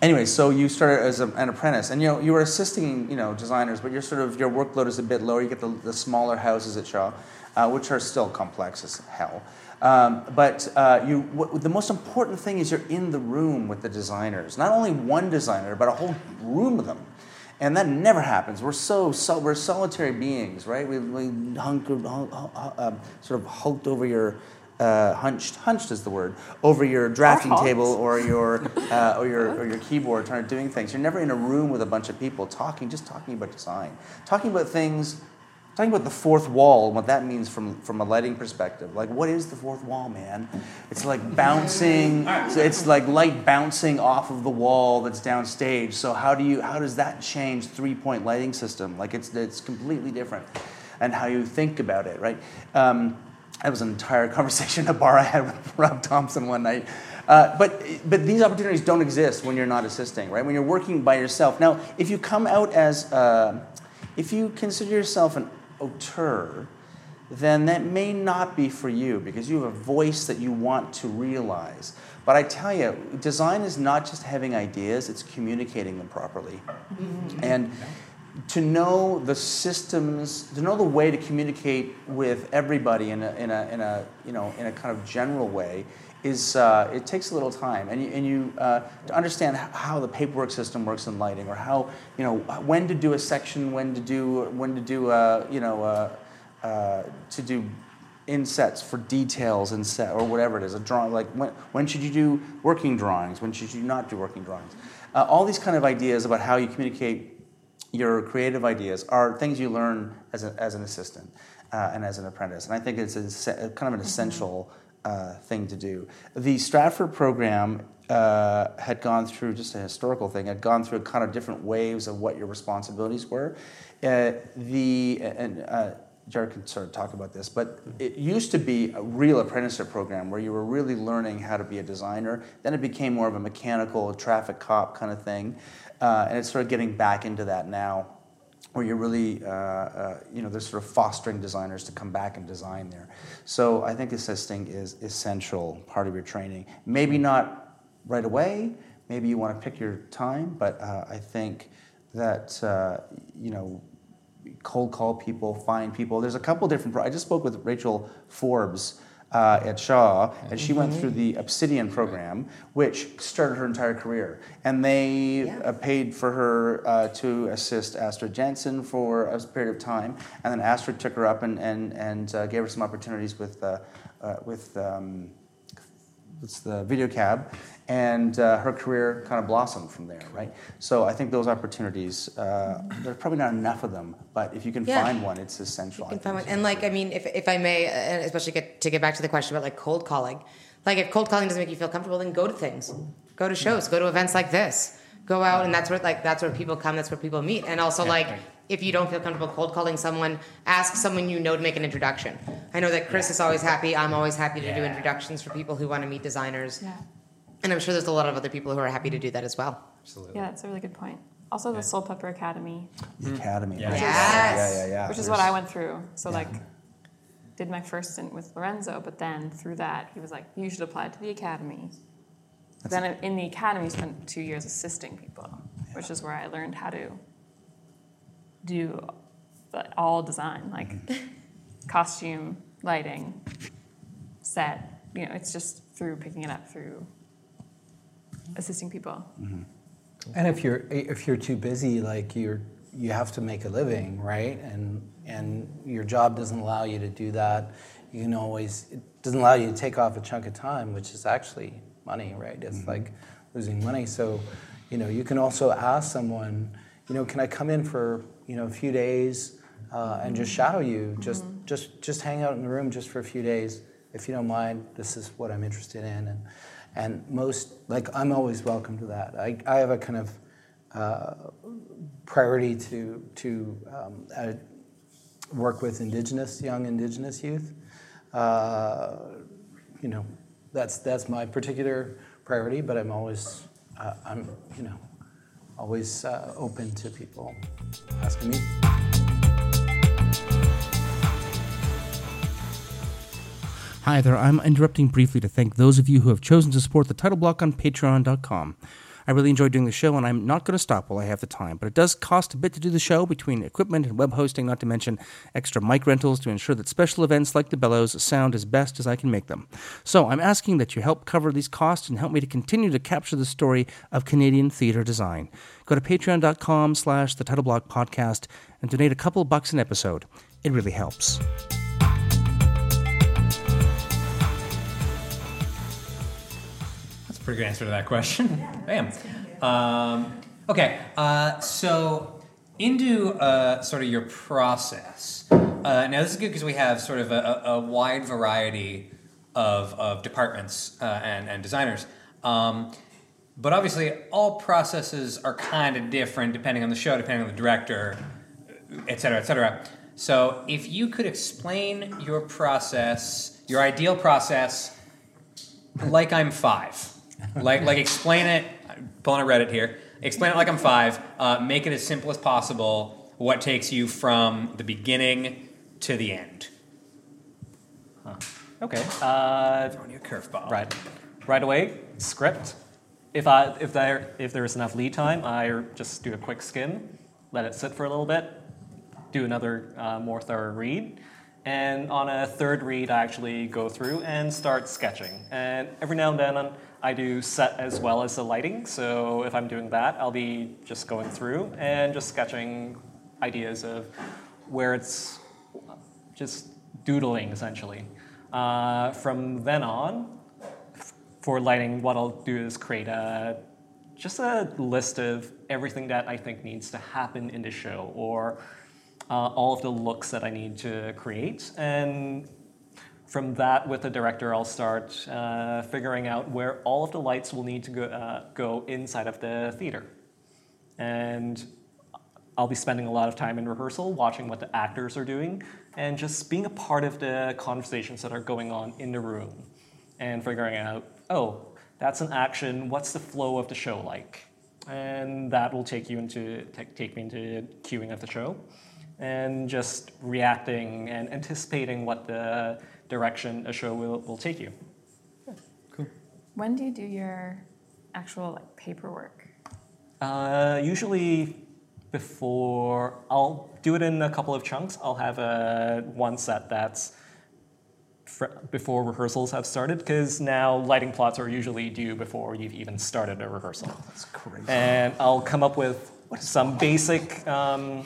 anyway, so you started as a, an apprentice, and you know you were assisting you know designers, but your sort of your workload is a bit lower. You get the, the smaller houses at Shaw, uh, which are still complex as hell. Um, but uh, you, what, the most important thing is you're in the room with the designers. Not only one designer, but a whole room of them. And that never happens. We're so, so we're solitary beings, right? We, we hunkered, hung, hung- um, sort of hulked over your, uh, hunched, hunched is the word, over your drafting table or your, uh, or your, or your keyboard, trying to doing things. You're never in a room with a bunch of people talking, just talking about design, talking about things Talking about the fourth wall and what that means from, from a lighting perspective. Like, what is the fourth wall, man? It's like bouncing. It's like light bouncing off of the wall that's downstage. So how do you how does that change three point lighting system? Like, it's it's completely different, and how you think about it, right? Um, that was an entire conversation at a bar I had with Rob Thompson one night. Uh, but but these opportunities don't exist when you're not assisting, right? When you're working by yourself. Now, if you come out as uh, if you consider yourself an auteur, then that may not be for you because you have a voice that you want to realize. But I tell you, design is not just having ideas, it's communicating them properly. Mm-hmm. And to know the systems, to know the way to communicate with everybody in a, in a, in a, you know, in a kind of general way is, uh, it takes a little time. And you, and you uh, to understand how the paperwork system works in lighting or how, you know, when to do a section, when to do, when to do, uh, you know, uh, uh, to do insets for details in set or whatever it is a drawing like when, when should you do working drawings? When should you not do working drawings? Uh, all these kind of ideas about how you communicate your creative ideas are things you learn as, a, as an assistant uh, and as an apprentice. And i think it's a, kind of an essential uh, thing to do. The stratford program uh, had gone through just a historical thing had gone through kind of different waves of what your responsibilities were. Uh, the and uh, Jared can sort of talk about this, but it used to be a real apprenticeship program where you were really learning how to be a designer. Then it became more of a mechanical traffic cop kind of thing, uh, and it's sort of getting back into that now, where you're really, uh, uh, you know, they're sort of fostering designers to come back and design there. So I think assisting is essential part of your training. Maybe not right away. Maybe you want to pick your time, but uh, I think that uh, you know cold call people, find people. There's a couple different. I just spoke with Rachel Forbes uh, at Shaw, and she went through the Obsidian program, which started her entire career. And they uh, paid for her uh, to assist Astrid Janson for a period of time, and then Astrid took her up and and and uh, gave her some opportunities with uh, uh, with. Um, it's the video cab, and uh, her career kind of blossomed from there, right? So I think those opportunities, uh, there's probably not enough of them, but if you can Yeah. find one, it's essential. I can find one. And like, I mean, if, if I may, uh, especially get, to get back to the question about like cold calling, like if cold calling doesn't make you feel comfortable, then go to things, go to shows, go to events like this, go out, and that's where like that's where people come, that's where people meet, and also like. If you don't feel comfortable cold calling someone, ask someone you know to make an introduction. I know that Chris is always happy. I'm always happy to do introductions for people who want to meet designers. Yeah. And I'm sure there's a lot of other people who are happy to do that as well. Absolutely. Yeah, that's a really good point. Also, the Soulpepper Academy. The mm-hmm. Academy. Which right. is- Yeah, yeah, yeah. Which is what I went through. So, like, did my first stint with Lorenzo, but then through that, he was like, you should apply to the Academy. then in the Academy, spent two years assisting people, which is where I learned how to do all design, like mm-hmm. costume, lighting, set. You know, it's just through picking it up through assisting people. Mm-hmm. And if you're if you're too busy, like you're you have to make a living, right? And and your job doesn't allow you to do that. You can always it doesn't allow you to take off a chunk of time, which is actually money, right? It's mm-hmm. like losing money. So, you know, you can also ask someone, you know, can I come in for you know a few days uh, and just shadow you, just mm-hmm. just just hang out in the room just for a few days, if you don't mind. This is what I'm interested in, and and most like I'm always welcome to that. I, I have a kind of uh, priority to to um, uh, work with indigenous young indigenous youth. Uh, you know, that's that's my particular priority. But I'm always uh, I'm you know always uh, open to people asking me. Hi there, I'm interrupting briefly to thank those of you who have chosen to support the title block on patreon.com. I really enjoy doing the show, and I'm not going to stop while I have the time. But it does cost a bit to do the show between equipment and web hosting, not to mention extra mic rentals to ensure that special events like the Bellows sound as best as I can make them. So I'm asking that you help cover these costs and help me to continue to capture the story of Canadian theatre design. Go to patreon.com slash the title block podcast and donate a couple bucks an episode. It really helps. Pretty good answer to that question. Bam. Um, okay, uh, so into uh, sort of your process. Uh, now, this is good because we have sort of a, a, wide variety of, of departments uh, and, and designers. Um, but obviously, all processes are kind of different depending on the show, depending on the director, et cetera, et cetera. So, if you could explain your process, your ideal process, like I'm five, like like explain it. Pulling a Reddit here. Explain it like I'm five. Uh, make it as simple as possible. What takes you from the beginning to the end? Okay. Uh, Throwing you a curveball. Right. Right away, script. If I if there if there's enough lead time, I just do a quick skim, let it sit for a little bit, do another uh, more thorough read, and on a third read, I actually go through and start sketching. And every now and then, um, I do set as well as the lighting. So if I'm doing that, I'll be just going through and just sketching ideas of where it's just doodling essentially. Uh, from then on, for lighting, what I'll do is create a just a list of everything that I think needs to happen in the show, or uh, all of the looks that I need to create, and from that, with the director, I'll start uh, figuring out where all of the lights will need to go, uh, go inside of the theater, and I'll be spending a lot of time in rehearsal watching what the actors are doing and just being a part of the conversations that are going on in the room and figuring out, oh, that's an action, what's the flow of the show like? And that will take you into take, me into queuing of the show and just reacting and anticipating what the direction a show will, will take you. Cool. When do you do your actual like paperwork? Uh, usually before I'll do it in a couple of chunks. I'll have a one set that's fr- before rehearsals have started because now lighting plots are usually due before you've even started a rehearsal. That's crazy. And I'll come up with some basic um,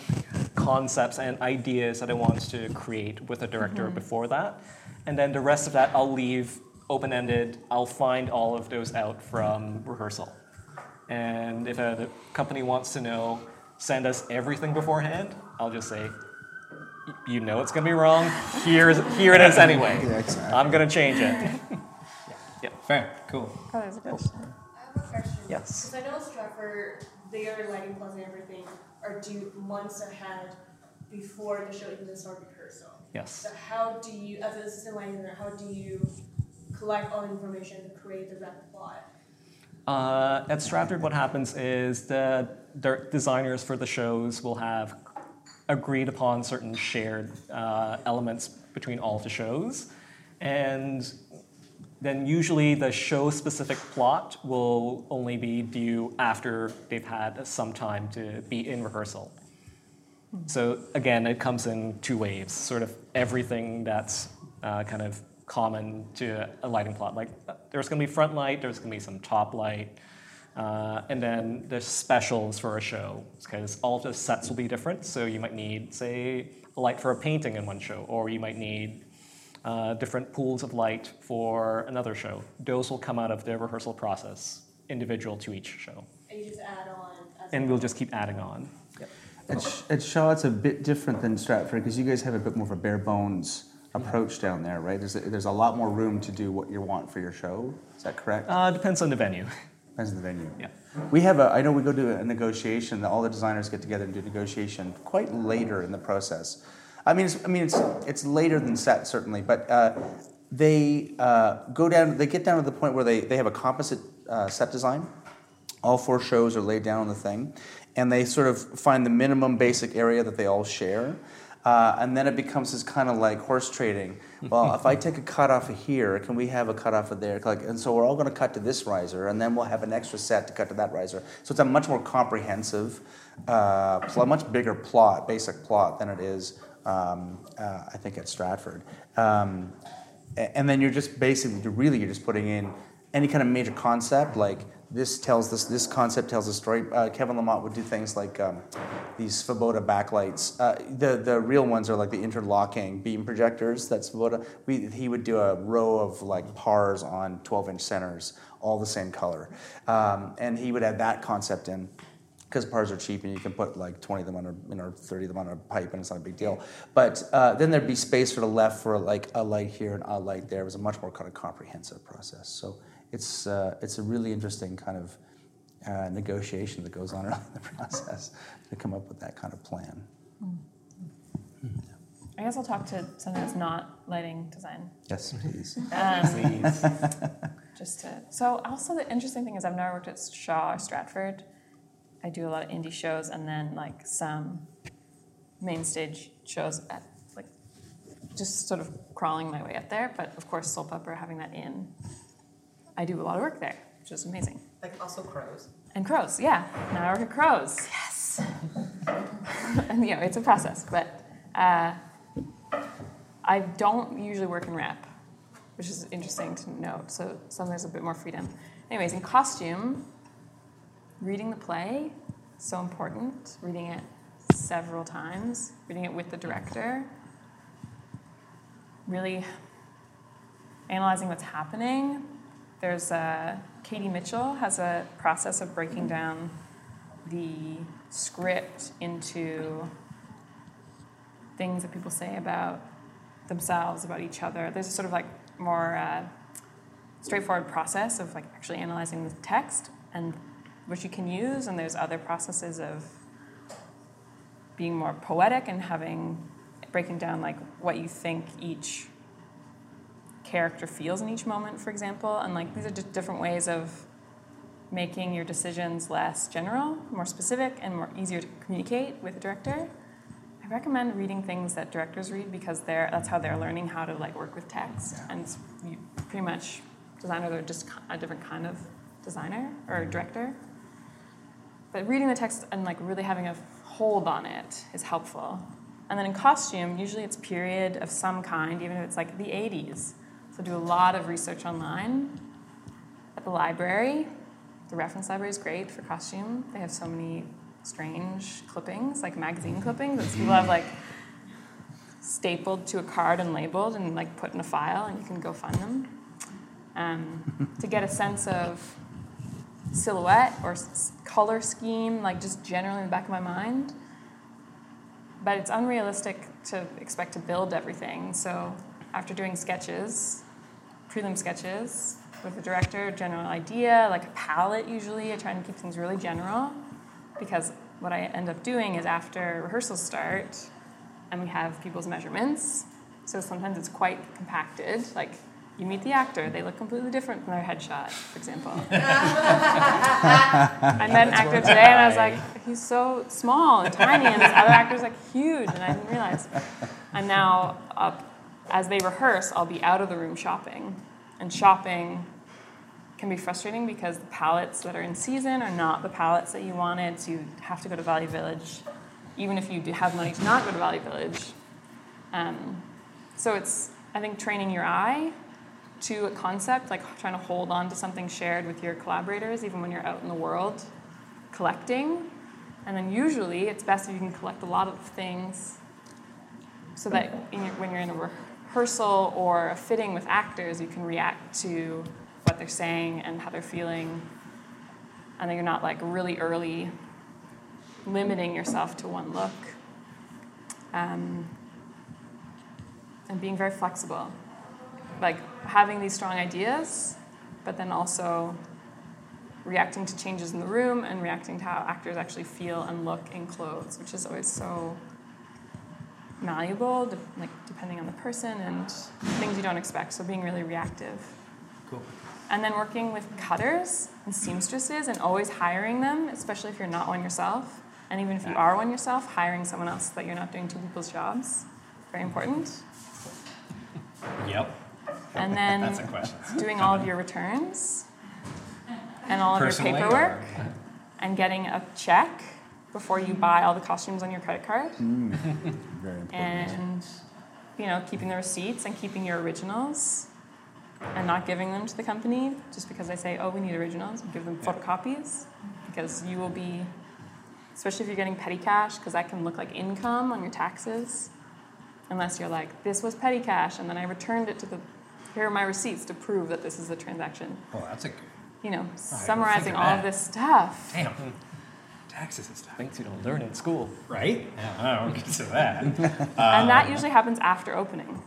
concepts and ideas that I want to create with a director Mhm. before that. And then the rest of that I'll leave open ended. I'll find all of those out from rehearsal. And if a company wants to know, send us everything beforehand, I'll just say, you know it's going to be wrong. Here's, here it is anyway. Yeah, exactly. I'm going to change it. Yeah, yeah. fair, cool. Oh, there's a question. I have a question. Yes. Because I know Stratford, their lighting plots and everything are due months ahead before the show even starts rehearsal. Yes. So how do you, as an assistant lighting designer, how do you collect all the information to create the right plot? Uh, at Stratford, what happens is the der- designers for the shows will have agreed upon certain shared uh, elements between all the shows, and then usually the show-specific plot will only be due after they've had some time to be in rehearsal. So again, it comes in two waves, sort of everything that's uh, kind of common to a lighting plot. Like there's going to be front light, there's going to be some top light, uh, and then there's specials for a show because all of the sets will be different. So you might need, say, a light for a painting in one show, or you might need uh, different pools of light for another show. Those will come out of the rehearsal process, individual to each show, And you just add on and we'll just keep adding on. At, Sh- at Shaw, it's a bit different than Stratford because you guys have a bit more of a bare bones approach down there, right? There's a, there's a lot more room to do what you want for your show. Is that correct? Uh, depends on the venue. Depends on the venue. Yeah. We have a, I know we go to a negotiation, that all the designers get together and do negotiation quite later in the process. I mean, it's, I mean, it's, it's later than set, certainly, but uh, they uh, go down, they get down to the point where they, they have a composite uh, set design. All four shows are laid down on the thing, and they sort of find the minimum basic area that they all share. Uh, and then it becomes this kind of like horse trading. Well, if I take a cut off of here, can we have a cut off of there? Like, and so we're all going to cut to this riser, and then we'll have an extra set to cut to that riser. So it's a much more comprehensive, uh, pl- much bigger plot, basic plot than it is, um, uh, I think, at Stratford. Um, and then you're just basically, you're really, you're just putting in any kind of major concept, like this tells this, this concept tells a story. Uh, Kevin Lamotte would do things like um, these Svoboda backlights. Uh, the, the real ones are like the interlocking beam projectors. That's Svoboda. We, he would do a row of like pars on 12 inch centers, all the same color. Um, and he would add that concept in because pars are cheap and you can put like 20 of them on a, you know, 30 of them on a pipe and it's not a big deal. But uh, then there'd be space for the left for like a light here and a light there. It was a much more kind of comprehensive process. So it's, uh, it's a really interesting kind of uh, negotiation that goes on early in the process to come up with that kind of plan. I guess I'll talk to something that's not lighting design. Yes, please. Um, just to. So also the interesting thing is I've never worked at Shaw or Stratford. I do a lot of indie shows and then like some main stage shows at like just sort of crawling my way up there. But of course, Soulpepper having that in, I do a lot of work there, which is amazing. Like also crows. And crows, yeah. Now I work at crows. Yes. and you know, it's a process, but uh, I don't usually work in rep, which is interesting to note. So sometimes there's a bit more freedom. Anyways, in costume, reading the play so important. Reading it several times, reading it with the director, really analyzing what's happening. There's uh, Katie Mitchell has a process of breaking down the script into things that people say about themselves, about each other. There's a sort of like more uh, straightforward process of like actually analyzing the text and which you can use, and there's other processes of being more poetic and having breaking down like what you think each character feels in each moment, for example, and like these are just different ways of making your decisions less general, more specific, and more easier to communicate with the director. I recommend reading things that directors read because they're that's how they're learning how to like work with text, and you, pretty much designers are just a different kind of designer or director. But reading the text and like really having a hold on it is helpful. And then in costume, usually it's period of some kind, even if it's like the 80s. So do a lot of research online. At the library, the reference library is great for costume. They have so many strange clippings, like magazine clippings that people have like stapled to a card and labeled and like put in a file, and you can go find them. Um, to get a sense of silhouette or s- color scheme, like just generally in the back of my mind. But it's unrealistic to expect to build everything. So after doing sketches, prelim sketches with the director, general idea, like a palette usually, I try and keep things really general because what I end up doing is after rehearsals start and we have people's measurements, so sometimes it's quite compacted, like you meet the actor, they look completely different from their headshot, for example. I met an actor today and I was like, he's so small and tiny, and this other actor's like huge, and I didn't realize. And now, up, as they rehearse, I'll be out of the room shopping. And shopping can be frustrating because the palettes that are in season are not the palettes that you wanted, so you have to go to Value Village, even if you have money to not go to Value Village. Um, so it's, I think, training your eye to a concept, like trying to hold on to something shared with your collaborators, even when you're out in the world collecting. And then usually it's best if you can collect a lot of things so that your, when you're in a rehearsal or a fitting with actors, you can react to what they're saying and how they're feeling. And then you're not like really early limiting yourself to one look. Um, and being very flexible like having these strong ideas, but then also reacting to changes in the room and reacting to how actors actually feel and look in clothes, which is always so malleable, de- like depending on the person and things you don't expect. So being really reactive. Cool. And then working with cutters and seamstresses and always hiring them, especially if you're not one yourself. And even if you are one yourself, hiring someone else so that you're not doing two people's jobs, very important. Yep. And then That's a question. doing all of your returns and all of Personally, your paperwork and getting a check before you buy all the costumes on your credit card. Mm. Very important. And you know, keeping the receipts and keeping your originals and not giving them to the company just because they say, oh, we need originals, give them photocopies because you will be, especially if you're getting petty cash, because that can look like income on your taxes. Unless you're like, this was petty cash, and then I returned it to the, here are my receipts to prove that this is a transaction. Well, that's a. You know, Oh, summarizing all of this stuff. Damn. Taxes and stuff. Things you don't learn in school. Right? Yeah, I don't get to that. and Um, that usually happens after opening.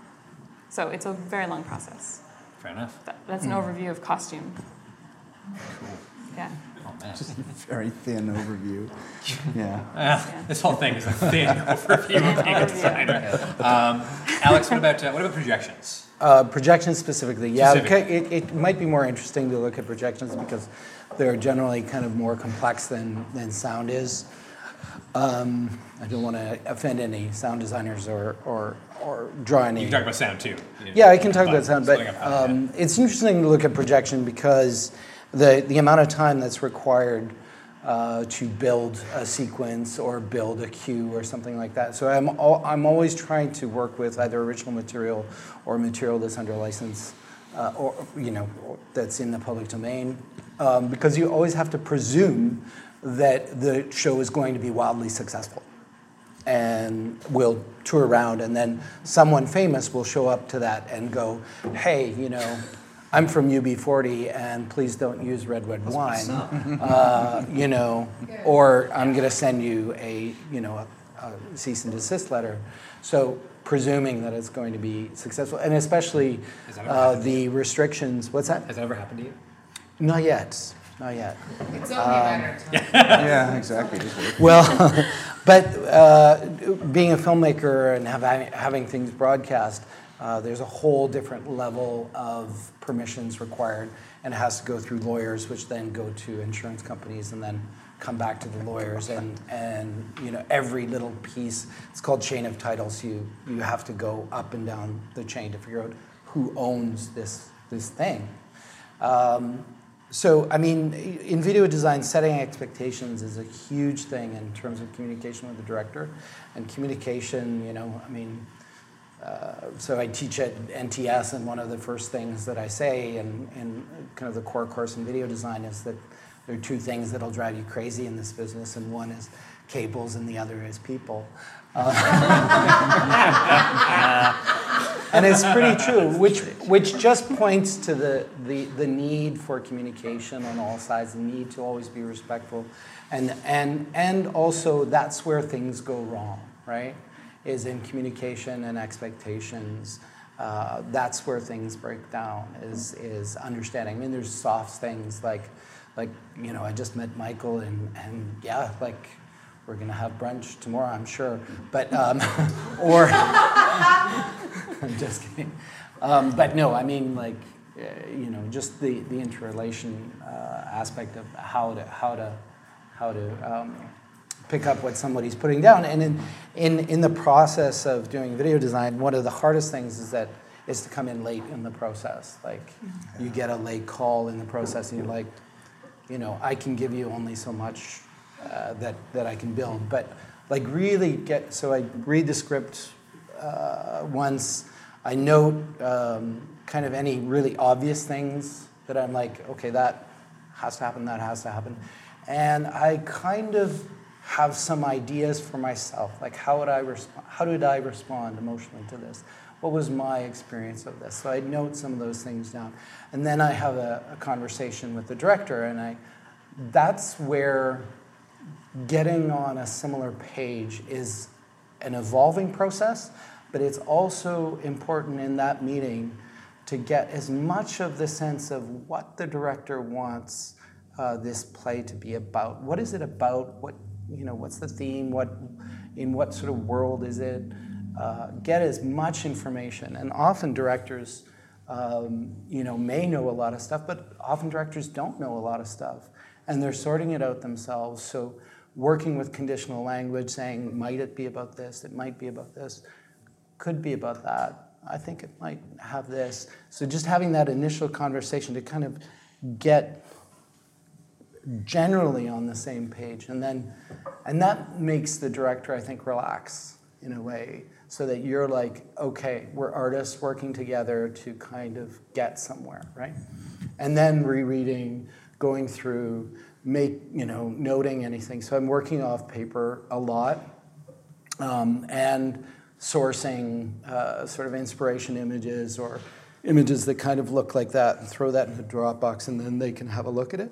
So it's a very long process. Fair enough. That, that's an Hmm. overview of costume. Cool. Yeah. Oh, man. Just a very thin overview. Yeah. Uh, This whole thing is a thin overview of being a designer. Um, Alex, what about uh, what about projections? Uh, projections specifically, yeah. It, it might be more interesting to look at projections because they're generally kind of more complex than, than sound is. Um, I don't want to offend any sound designers or, or, or draw any. You can talk about sound too. Yeah, I can talk about sound, but um, it's interesting to look at projection because the, the amount of time that's required uh, to build a sequence or build a cue or something like that. So I'm, I'm always trying to work with either original material or material that's under license uh, or, you know, that's in the public domain um, because you always have to presume that the show is going to be wildly successful and will tour around, and then someone famous will show up to that and go, "Hey, you know, I'm from UB40, and please don't use red red wine, uh, you know, or I'm going to send you a, you know, a, a cease and desist letter." So presuming that it's going to be successful, and especially Has that ever uh, the restrictions. What's that? Has that ever happened to you? Not yet. Not yet. It's only a matter of time. Yeah, exactly. Well, but uh, being a filmmaker and have, having things broadcast, uh, there's a whole different level of permissions required, and it has to go through lawyers, which then go to insurance companies, and then come back to the lawyers, and and you know every little piece. It's called chain of titles. You you have to go up and down the chain to figure out who owns this this thing. Um, so, I mean, in video design, setting expectations is a huge thing in terms of communication with the director. And communication, you know, I mean, uh, so I teach at NTS, and one of the first things that I say in, in kind of the core course in video design is that there are two things that'll drive you crazy in this business, and one is cables, and the other is people. Uh, and it's pretty true, which, which just points to the, the, the need for communication on all sides, the need to always be respectful. And, and, and also, that's where things go wrong, right? Is in communication and expectations. Uh, that's where things break down, is, is understanding. I mean, there's soft things like, like you know, I just met Michael, and, and yeah, like, we're gonna have brunch tomorrow, I'm sure. But, um, or, I'm just kidding. Um, but no, I mean, like, uh, you know, just the, the interrelation uh, aspect of how to, how to, how to um, pick up what somebody's putting down. And in, in, in the process of doing video design, one of the hardest things is that is to come in late in the process. Like, you get a late call in the process, and you're like, you know, I can give you only so much uh, that, that I can build. But like really get, so I read the script uh, once, I note um, kind of any really obvious things that I'm like, okay, that has to happen, that has to happen. And I kind of have some ideas for myself, like how would I respond, how did I respond emotionally to this? What was my experience of this? So I note some of those things down. And then I have a, a conversation with the director, and I, that's where getting on a similar page is an evolving process, but it's also important in that meeting to get as much of the sense of what the director wants uh, this play to be about. What is it about? What you know? What's the theme? What in what sort of world is it? Uh, get as much information, and often directors. Um, you know, may know a lot of stuff, but often directors don't know a lot of stuff, and they're sorting it out themselves. So working with conditional language, saying, might it be about this? It might be about this. Could be about that. I think it might have this. So just having that initial conversation to kind of get generally on the same page. And then and that makes the director i think relax in a way so that you're like okay we're artists working together to kind of get somewhere right? And then rereading going through make you know noting anything. So i'm working off paper a lot um, and sourcing uh, sort of inspiration images or images that kind of look like that and throw that in the Dropbox and then they can have a look at it.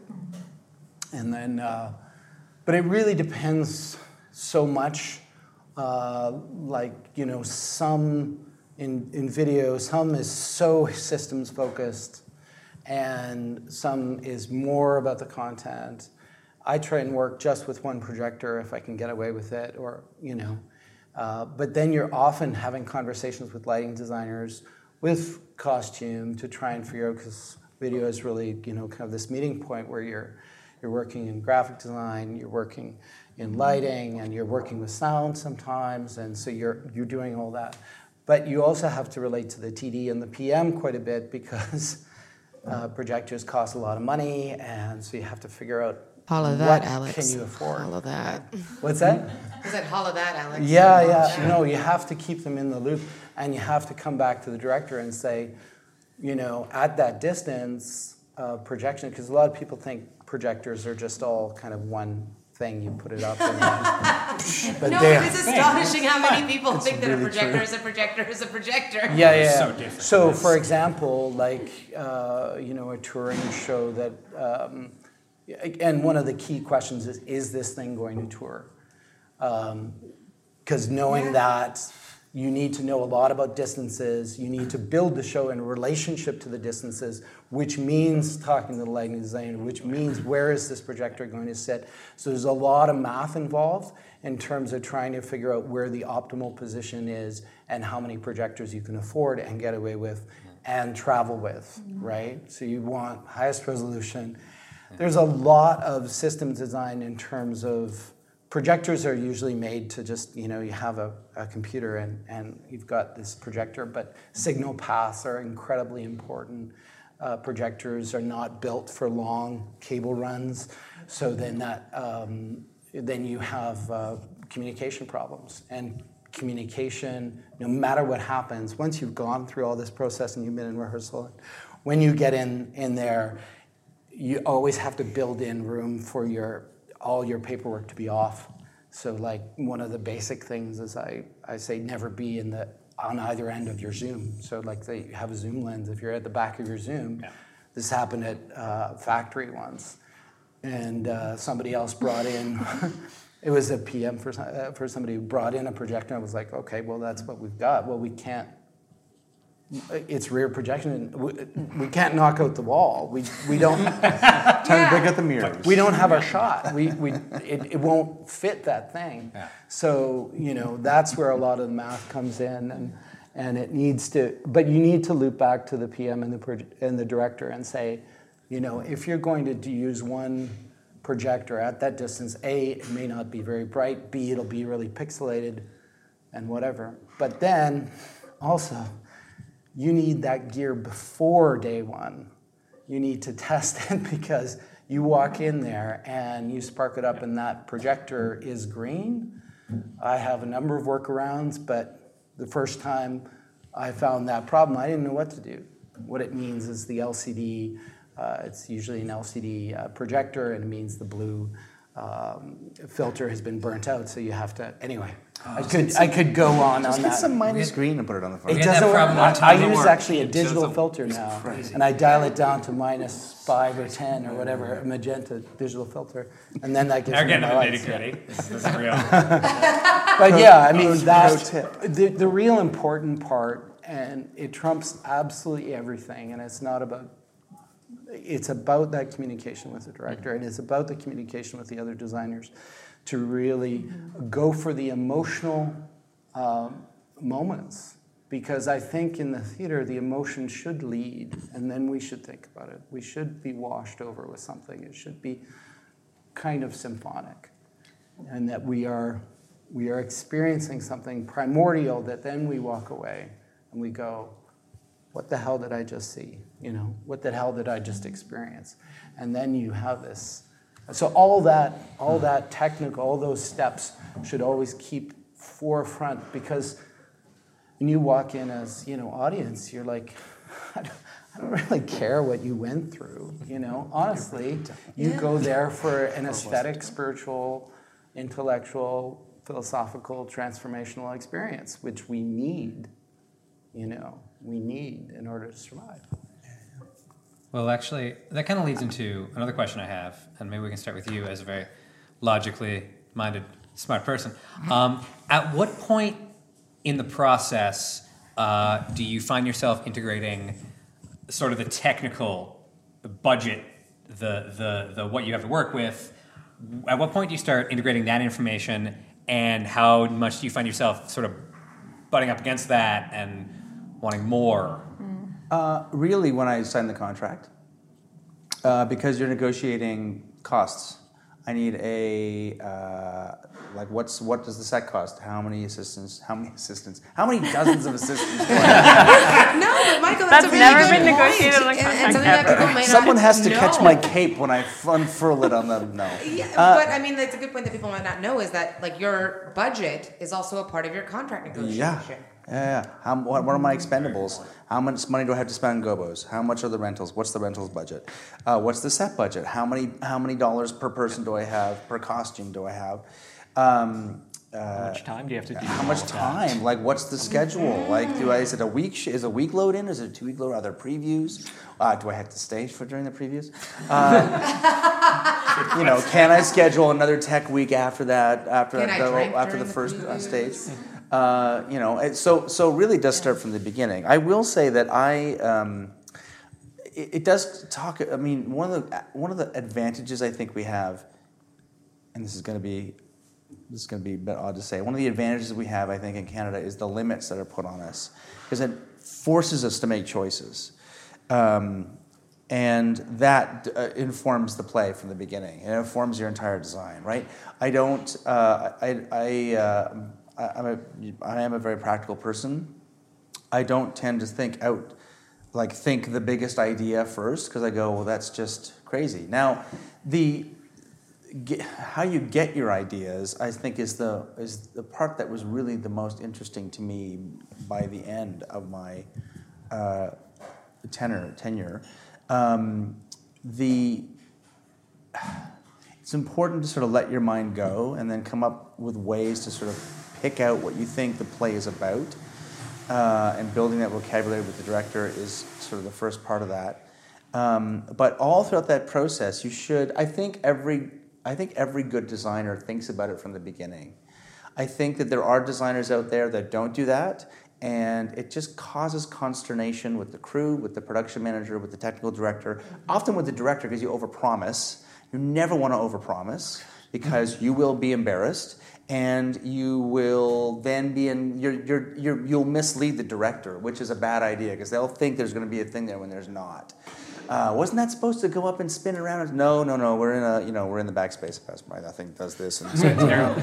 And then, uh, but it really depends so much. Uh, like, you know, some in, in video, some is so systems focused and some is more about the content. I try and work just with one projector if I can get away with it, or, you know. Uh, but then you're often having conversations with lighting designers, with costume to try and figure out because video is really you know kind of this meeting point where you're you're working in graphic design, you're working in lighting, and you're working with sound sometimes, and so you're you're doing all that. But you also have to relate to the TD and the PM quite a bit because uh, projectors cost a lot of money, and so you have to figure out Follow that, what Alex. can you afford. Follow that. What's that? I said, hollow that, Alex. Yeah, yeah. No, you have to keep them in the loop, and you have to come back to the director and say, you know, at that distance, uh, projection, because a lot of people think projectors are just all kind of one thing. You put it up, and but no, they're- it is astonishing how many people It's think that a projector true. is a projector is a projector. Yeah, yeah. So different. So, for example, like uh, you know, a touring show that, um, and one of the key questions is, is this thing going to tour? Because knowing that, you need to know a lot about distances. You need to build the show in relationship to the distances, which means talking to the lighting designer, which means where is this projector going to sit. So there's a lot of math involved in terms of trying to figure out where the optimal position is and how many projectors you can afford and get away with and travel with, right? So you want highest resolution. There's a lot of system design in terms of projectors are usually made to just, you know, you have a, a computer and, and you've got this projector, but signal paths are incredibly important. Uh, projectors are not built for long cable runs, so then that um, then you have uh, communication problems and communication. No matter what happens, once you've gone through all this process and you've been in rehearsal, when you get in in there, you always have to build in room for your all your paperwork to be off. So like one of the basic things is I, I say never be in the on either end of your zoom. So like they you have a zoom lens. If you're at the back of your zoom, this happened at uh, factory once, and uh, somebody else brought in. it was a PM for uh, for somebody who brought in a projector. I was like, okay, well that's what we've got. Well, we can't it's rear projection. We, we can't knock out the wall. We, we don't. Time to break out the mirrors. We don't have our shot. We, we, it, it won't fit that thing. So, you know, that's where a lot of the math comes in. And, and it needs to, but you need to loop back to the PM and the, and the director and say, you know, if you're going to use one projector at that distance, A, it may not be very bright, B, it'll be really pixelated and whatever. But then also, you need that gear before day one. You need to test it because you walk in there and you spark it up and that projector is green. I have a number of workarounds, but the first time I found that problem, I didn't know what to do. What it means is the LCD, uh, it's usually an LCD uh, projector, and it means the blue um, filter has been burnt out, so you have to. Anyway, I could I could go on Just on get that. some minus green and put it on the front. It We had that doesn't work. problem one I, time I at use work. actually a It shows digital up- filter now, and I dial it down to minus five or ten or whatever, a magenta digital filter, and then that gives Now me getting into my the lights. nitty gritty. This is real. But yeah, I mean Pro that's the, the real important part, and it trumps absolutely everything. And it's not about it's about that communication with the director, and it's about the communication with the other designers to really go for the emotional um, moments. Because I think in the theater, the emotion should lead, and then we should think about it. We should be washed over with something. It should be kind of symphonic. and that we are we are experiencing something primordial that then we walk away and we go, what the hell did I just see? You know, what the hell did I just experience? And then you have this. So all that, all that technical, all those steps should always keep forefront because when you walk in as you know audience, you're like, I don't, I don't really care what you went through. You know, honestly, you go there for an aesthetic, spiritual, intellectual, philosophical, transformational experience, which we need. You know, we need in order to survive. Well, actually, that kind of leads into another question I have, and maybe we can start with you as a very logically minded, smart person. Um, at what point in the process uh, do you find yourself integrating sort of the technical budget, the, the, the what you have to work with? At what point do you start integrating that information, and how much do you find yourself sort of butting up against that and wanting more? Uh, really, when I sign the contract, uh, because you're negotiating costs. I need a uh, like what's what does the set cost? How many assistants? How many assistants? How many dozens of assistants? do I have? no, but Michael, that's, That's a really never good been point. negotiated in a And- and contract something that ever. people may not Someone has to catch my cape when I unfurl it on them. no. Yeah, Uh, but I mean, that's a good point that people might not know is that like your budget is also a part of your contract negotiation. Yeah. Yeah, yeah. How, what, what are my expendables? How much money do I have to spend on gobos? How much are the rentals? What's the rentals budget? Uh, what's the set budget? How many how many dollars per person do I have? Per costume do I have? Um, uh, How much time do you have to do? how much of that? time? Like, what's the schedule? Like, do I is it a week? sh- Is a week load in? Is it a two week load? Are there previews? Uh, do I have to stage for during the previews? Uh, you know, can I schedule another tech week after that? After Can I the, drink after the the first uh, previews? stage? Uh, you know, so so really does start from the beginning. I will say that I. Um, it, it does talk. I mean, one of the one of the advantages I think we have, and this is going to be this is going to be a bit odd to say. One of the advantages we have, I think, in Canada is the limits that are put on us, because it forces us to make choices, um, and that uh, informs the play from the beginning. It informs your entire design, right? I don't. Uh, I. I uh, I- I'm a, I am a very practical person. I don't tend to think out, like think the biggest idea first, because I go, well, that's just crazy. Now, the get, how you get your ideas, I think, is the is the part that was really the most interesting to me by the end of my uh, tenor tenure. Um, the it's important to sort of let your mind go and then come up with ways to sort of pick out what you think the play is about. Uh, and building that vocabulary with the director is sort of the first part of that. Um, but all throughout that process, you should. I think every. I think every good designer thinks about it from the beginning. I think that there are designers out there that don't do that, and it just causes consternation with the crew, with the production manager, with the technical director, often with the director because you overpromise. You never want to overpromise because you will be embarrassed and you will then be in you're, you're, you're, you'll mislead the director which is a bad idea because they'll think there's going to be a thing there when there's not uh, wasn't that supposed to go up and spin around no no no we're in a you know we're in the backspace of right that thing does this and spins around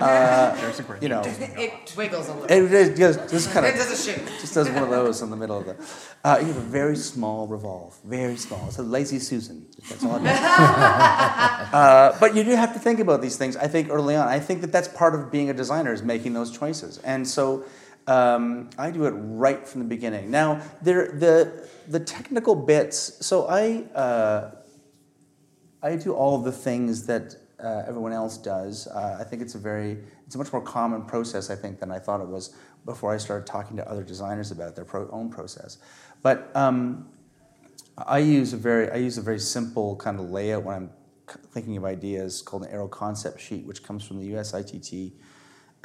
uh, you know It wiggles a little. it, it just, just kind of It does a shoot. just does one of those in the middle of the uh, you have a very small revolve very small it's a lazy susan that's all it does uh, but you do have to think about these things. I think early on. I think that that's part of being a designer is making those choices. And so um, I do it right from the beginning. Now there the the technical bits. So I uh, I do all the things that uh, everyone else does. Uh, I think it's a very it's a much more common process. I think than I thought it was before I started talking to other designers about their pro- own process. But um, I use a very I use a very simple kind of layout when I'm thinking of ideas called an Aero concept sheet, which comes from the US ITT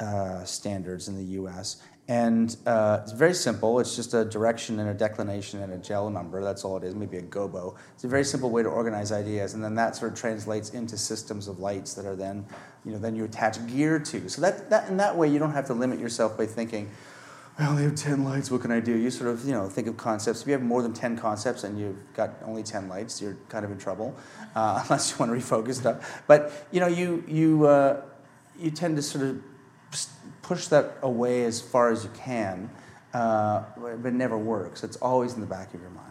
uh, standards in the US. And uh, it's very simple. It's just a direction and a declination and a gel number. That's all it is, maybe a gobo. It's a very simple way to organize ideas, and then that sort of translates into systems of lights that are then, you know, then you attach gear to. So that, that in that way, you don't have to limit yourself by thinking, I only have 10 lights, what can I do? You sort of, you know, think of concepts. If you have more than 10 concepts and you've got only 10 lights, you're kind of in trouble, uh, unless you want to refocus stuff. But, you know, you, you, uh, you tend to sort of push that away as far as you can, uh, but it never works. It's always in the back of your mind.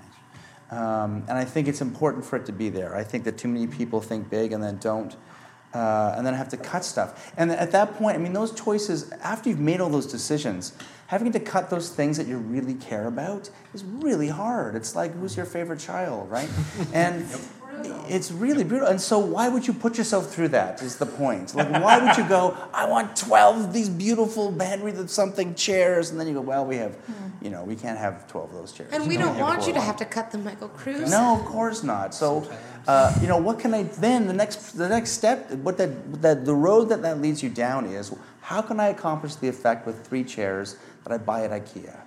Um, and I think it's important for it to be there. I think that too many people think big and then don't, uh, and then have to cut stuff. And at that point, I mean, those choices, after you've made all those decisions, having to cut those things that you really care about is really hard. It's like, who's your favorite child, right? And it's really brutal. And so, why would you put yourself through that? Is the point. Like, why would you go, I want 12 of these beautiful Henry something chairs? And then you go, well, we have, you know, we can't have 12 of those chairs. And we know, don't want you to have to cut the Michael Cruz. No, of course not. So, uh, you know, what can I then? The next, the next step, what that, that the road that that leads you down is, how can I accomplish the effect with three chairs that I buy at IKEA?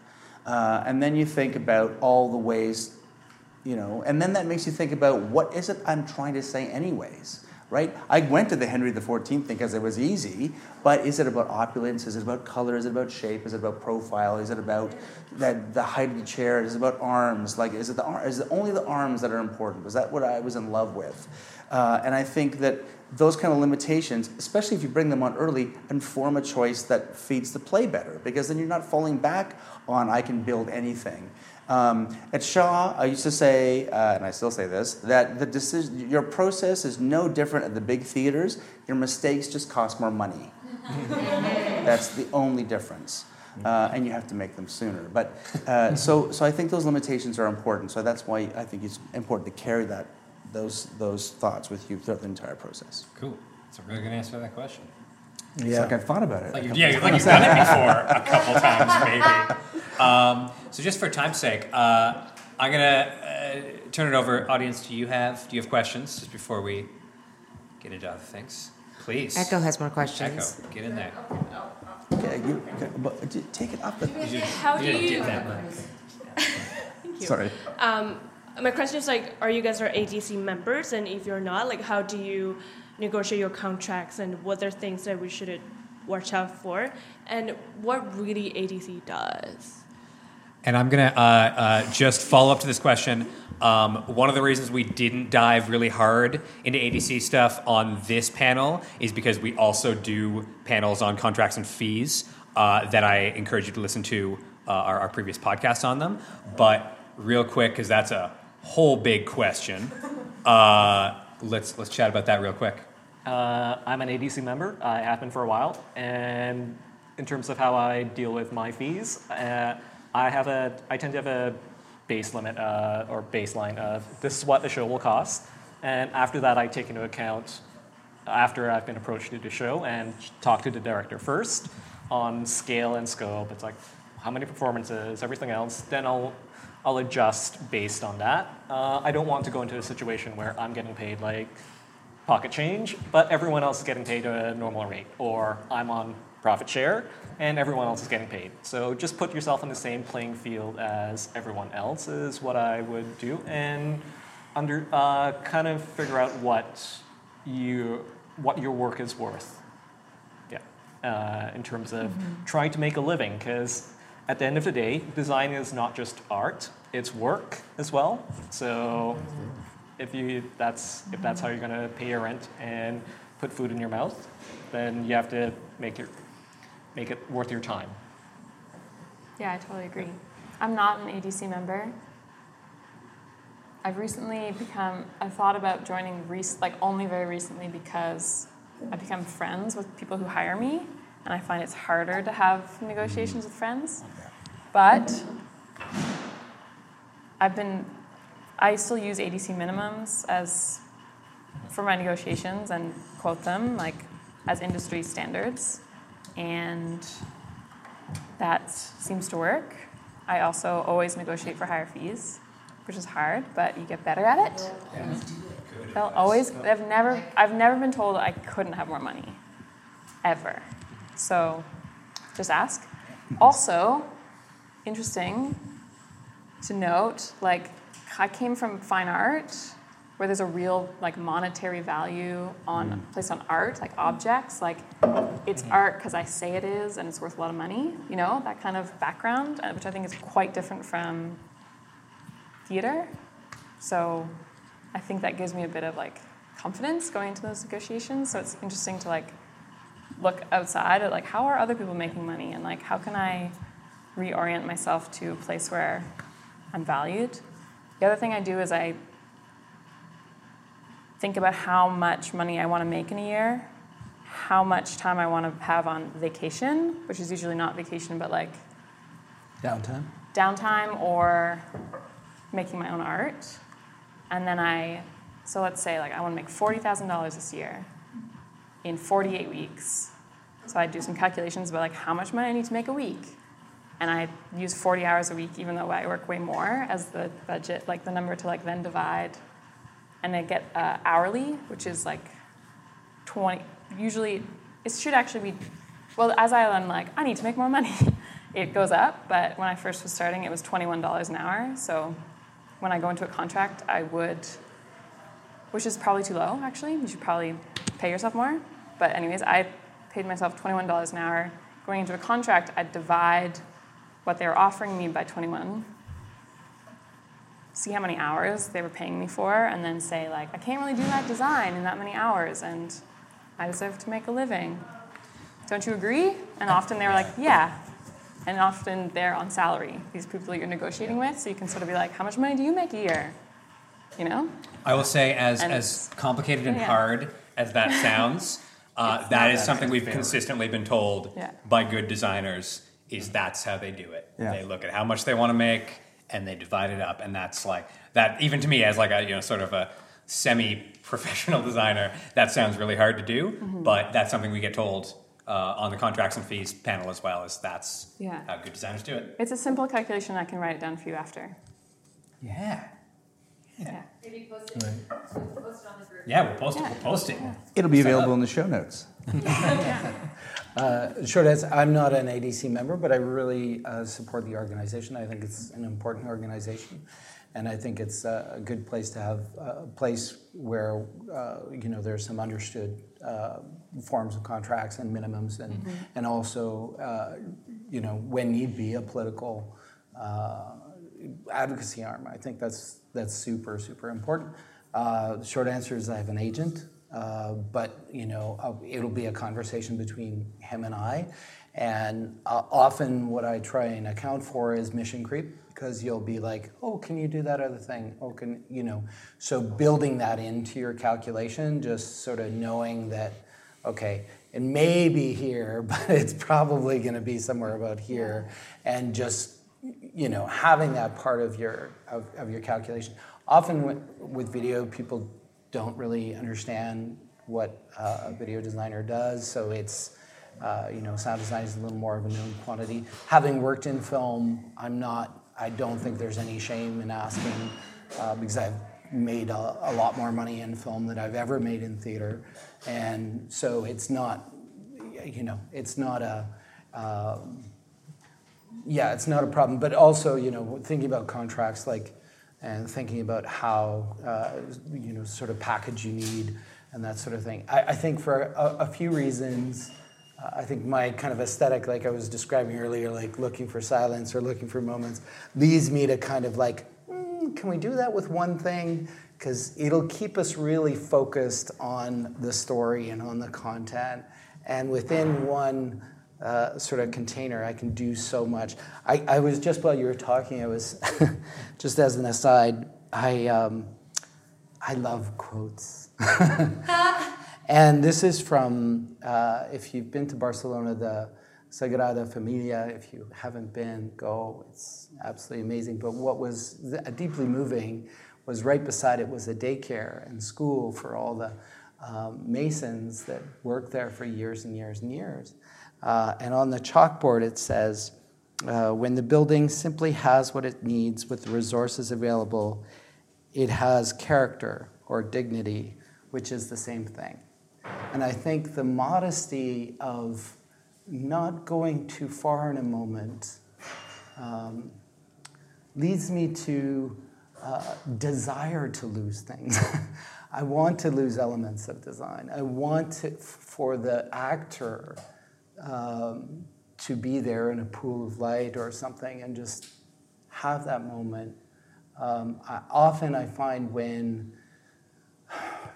Uh, and then you think about all the ways, you know, and then that makes you think about what is it I'm trying to say, anyways. Right? I went to the Henry XIV thing because it was easy, but is it about opulence? Is it about color? Is it about shape? Is it about profile? Is it about that the height of the chair? Is it about arms? Like, is it the is it only the arms that are important? Was that what I was in love with? Uh, and I think that those kind of limitations, especially if you bring them on early, inform a choice that feeds the play better because then you're not falling back on I can build anything. Um, at Shaw, I used to say, uh, and I still say this, that the decision, your process is no different at the big theaters. Your mistakes just cost more money. That's the only difference. Uh, and you have to make them sooner. But uh, so, so I think those limitations are important. So that's why I think it's important to carry that, those, those thoughts with you throughout the entire process. Cool. That's a really good answer to that question. It's like I've thought about it. Like a you've, couple yeah, like you've done it before a couple times, maybe. Um, so just for time's sake, uh, I'm gonna uh, turn it over. Audience, do you have do you have questions just before we get into other things? Please. Echo has more questions. Echo, get in there. Okay, you, okay, but take it off the. You How you do didn't you- get that much. Sorry. Um, my question is like, are you guys are ADC members? And if you're not, like, how do you negotiate your contracts? And what are things that we should watch out for? And what really ADC does? And I'm going to uh, uh, just follow up to this question. Um, one of the reasons we didn't dive really hard into ADC stuff on this panel is because we also do panels on contracts and fees uh, that I encourage you to listen to uh, our, our previous podcasts on them. But real quick, because that's a whole big question, uh, let's let's chat about that real quick. Uh, I'm an ADC member. I have been for a while. And in terms of how I deal with my fees, uh, I have a I tend to have a base limit uh, or baseline of this is what the show will cost, and after that I take into account after I've been approached to the show and talk to the director first on scale and scope. It's like how many performances, everything else. Then I'll I'll adjust based on that. Uh, I don't want to go into a situation where I'm getting paid like pocket change, but everyone else is getting paid a normal rate, or I'm on profit share and everyone else is getting paid. So just put yourself in the same playing field as everyone else is what I would do, and under uh, kind of figure out what you what your work is worth. Yeah, uh, in terms of trying to make a living, because at the end of the day, design is not just art; it's work as well. So if you that's if that's how you're going to pay your rent and put food in your mouth, then you have to make your make it worth your time. Yeah, I totally agree. I'm not an ADC member. I've recently become, I thought about joining, rec- like only very recently because I've become friends with people who hire me, and I find it's harder to have negotiations with friends. Mm. But I've been, I still use ADC minimums as for my negotiations and quote them like as industry standards, and that seems to work. I also always negotiate for higher fees, which is hard, but you get better at it. They'll always. I've never. I've never been told I couldn't have more money, ever. So, just ask. Also, interesting to note. Like, I came from fine art, where there's a real like monetary value on placed on art, like objects. Like, it's art because I say it is, and it's worth a lot of money. You know that kind of background, uh, which I think is quite different from theater. So I think that gives me a bit of like confidence going into those negotiations. So it's interesting to like look outside at like how are other people making money and like how can I reorient myself to a place where I'm valued. The other thing I do is I think about how much money I want to make in a year, how much time I want to have on vacation, which is usually not vacation, but like Downtime. downtime or making my own art. And then I, so let's say like I want to make $40,000 this year in 48 weeks. So I do some calculations about like how much money I need to make a week. And I use 40 hours a week, even though I work way more, as the budget, like the number to like then divide. And I get uh, hourly, which is like 20, usually, it should actually be, well, as I am like, I need to make more money, it goes up. But when I first was starting, it was $21 an hour. So when I go into a contract, I would, which is probably too low, actually. You should probably pay yourself more. But, anyways, I paid myself $21 an hour. Going into a contract, I'd divide what they were offering me by 21, see how many hours they were paying me for, and then say, like, I can't really do that design in that many hours, and I deserve to make a living. Don't you agree? And often they were like, yeah. And often they're on salary, these people that you're negotiating with, so you can sort of be like, how much money do you make a year? You know? I will say, as And as complicated and yeah. hard as that sounds, uh, that is something we've consistently been told Yeah. by good designers. Is that's how they do it? Yeah. They look at how much they want to make and they divide it up, and that's like that. Even to me, as like a you know sort of a semi-professional designer, that sounds really hard to do. Mhm. But that's something we get told uh, on the contracts and fees panel as well. Is that's Yeah. how good designers do it. It's a simple calculation. I can write it down for you after. Yeah. Yeah. Maybe post it, we'll post it on the group. Yeah, we'll post it. We'll post it. It'll be available in the show notes. Uh, short answer, I'm not an ADC member, but I really uh, support the organization. I think it's an important organization. And I think it's uh, a good place to have a place where, uh, you know, there's some understood uh, forms of contracts and minimums and, Mm-hmm. and also, uh, you know, when need be, a political uh, advocacy arm. I think that's, that's super, super important. Uh, the short answer is I have an agent. Uh, but you know, uh, it'll be a conversation between him and I, and uh, often what I try and account for is mission creep because you'll be like, oh, can you do that other thing? Oh, can you know? So building that into your calculation, just sort of knowing that, okay, it may be here, but it's probably going to be somewhere about here, and just you know having that part of your of, of your calculation. Often with, with video, people don't really understand what uh, a video designer does, so it's uh, you know sound design is a little more of a known quantity. Having worked in film, I'm not. I don't think there's any shame in asking uh, because I've made a, a lot more money in film than I've ever made in theater, and so it's not you know it's not a um, yeah, it's not a problem. But also, you know, thinking about contracts, like, and thinking about how, uh, you know, sort of package you need and that sort of thing. I, I think for a, a few reasons, uh, I think my kind of aesthetic, like I was describing earlier, like looking for silence or looking for moments, leads me to kind of like, mm, can we do that with one thing? Because it'll keep us really focused on the story and on the content. And within one uh, sort of container, I can do so much. I, I was just while you were talking, I was just as an aside, I, um, I love quotes. and this is from, uh, if you've been to Barcelona, the Sagrada Familia. If you haven't been, go. It's absolutely amazing. But what was deeply moving was right beside it was a daycare and school for all the um, masons that worked there for years and years and years. Uh, and on the chalkboard it says, uh, when the building simply has what it needs with the resources available, it has character or dignity, which is the same thing. And I think the modesty of not going too far in a moment um, leads me to uh, desire to lose things. I want to lose elements of design. I want to, for the actor um, to be there in a pool of light or something and just have that moment. Um, I, often I find when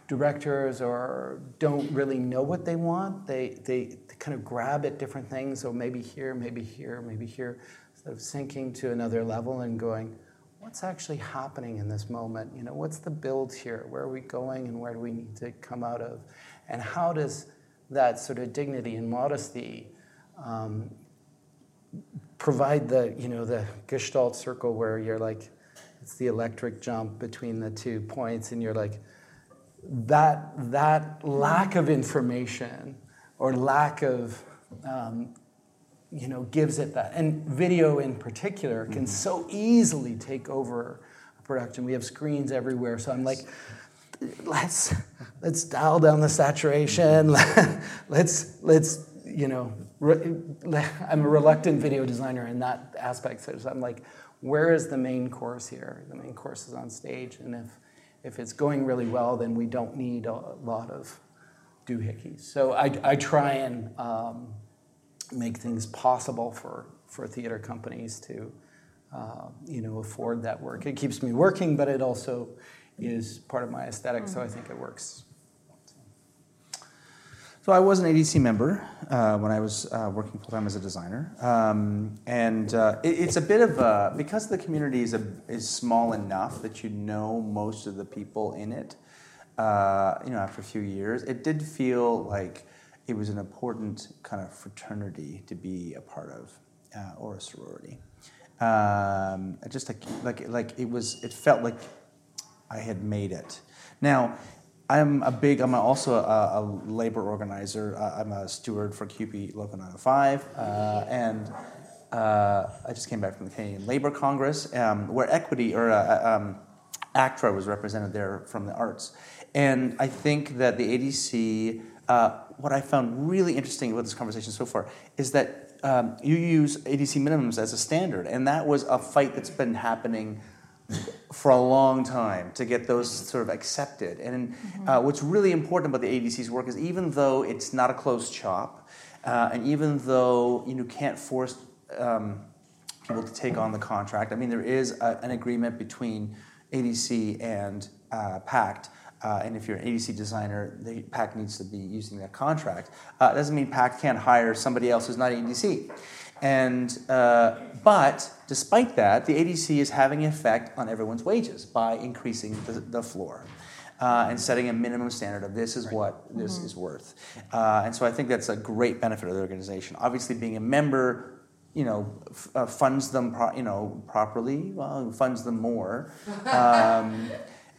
directors or don't really know what they want. They, they, they kind of grab at different things, so maybe here, maybe here, maybe here, sort of sinking to another level and going, what's actually happening in this moment? You know, what's the build here? Where are we going and where do we need to come out of? And how does that sort of dignity and modesty um, provide the, you know, the gestalt circle where you're like, it's the electric jump between the two points and you're like, that, that lack of information or lack of um, you know, gives it that. And video in particular can so easily take over a production. We have screens everywhere, so I'm like, let's let's dial down the saturation. let's let's you know, re- I'm a reluctant video designer in that aspect. So I'm like, where is the main course here? The main course is on stage, and if if it's going really well, then we don't need a lot of doohickeys. So I, I try and um, make things possible for, for theater companies to, uh, you know, afford that work. It keeps me working, but it also is part of my esthetic so I think it works. So I was an ADC member uh, when I was uh, working full time as a designer, um, and uh, it, it's a bit of a because the community is a, is small enough that you know most of the people in it. Uh, you know, after a few years, it did feel like it was an important kind of fraternity to be a part of, uh, or a sorority. Um, just like like like it was, it felt like I had made it. Now, I'm a big, I'm also a, a labor organizer. Uh, I'm a steward for CUPE Local 905, uh, and uh, I just came back from the Canadian Labor Congress, um, where equity or uh, um, ACTRA was represented there from the arts. And I think that the ADC, uh, what I found really interesting about this conversation so far is that um, you use ADC minimums as a standard, and that was a fight that's been happening for a long time to get those sort of accepted. And uh, what's really important about the ADC's work is even though it's not a closed shop, uh, and even though you know, can't force um, people to take on the contract, I mean, there is a, an agreement between ADC and uh, PACT. Uh, and if you're an ADC designer, the PACT needs to be using that contract. Uh, it doesn't mean PACT can't hire somebody else who's not ADC. And, uh, but despite that, the ADC is having an effect on everyone's wages by increasing the, the floor. Uh, and setting a minimum standard of this is what this is worth. Uh, and so I think that's a great benefit of the organization. Obviously, being a member, you know, f- uh, funds them, pro- you know, properly. Well, funds them more, um,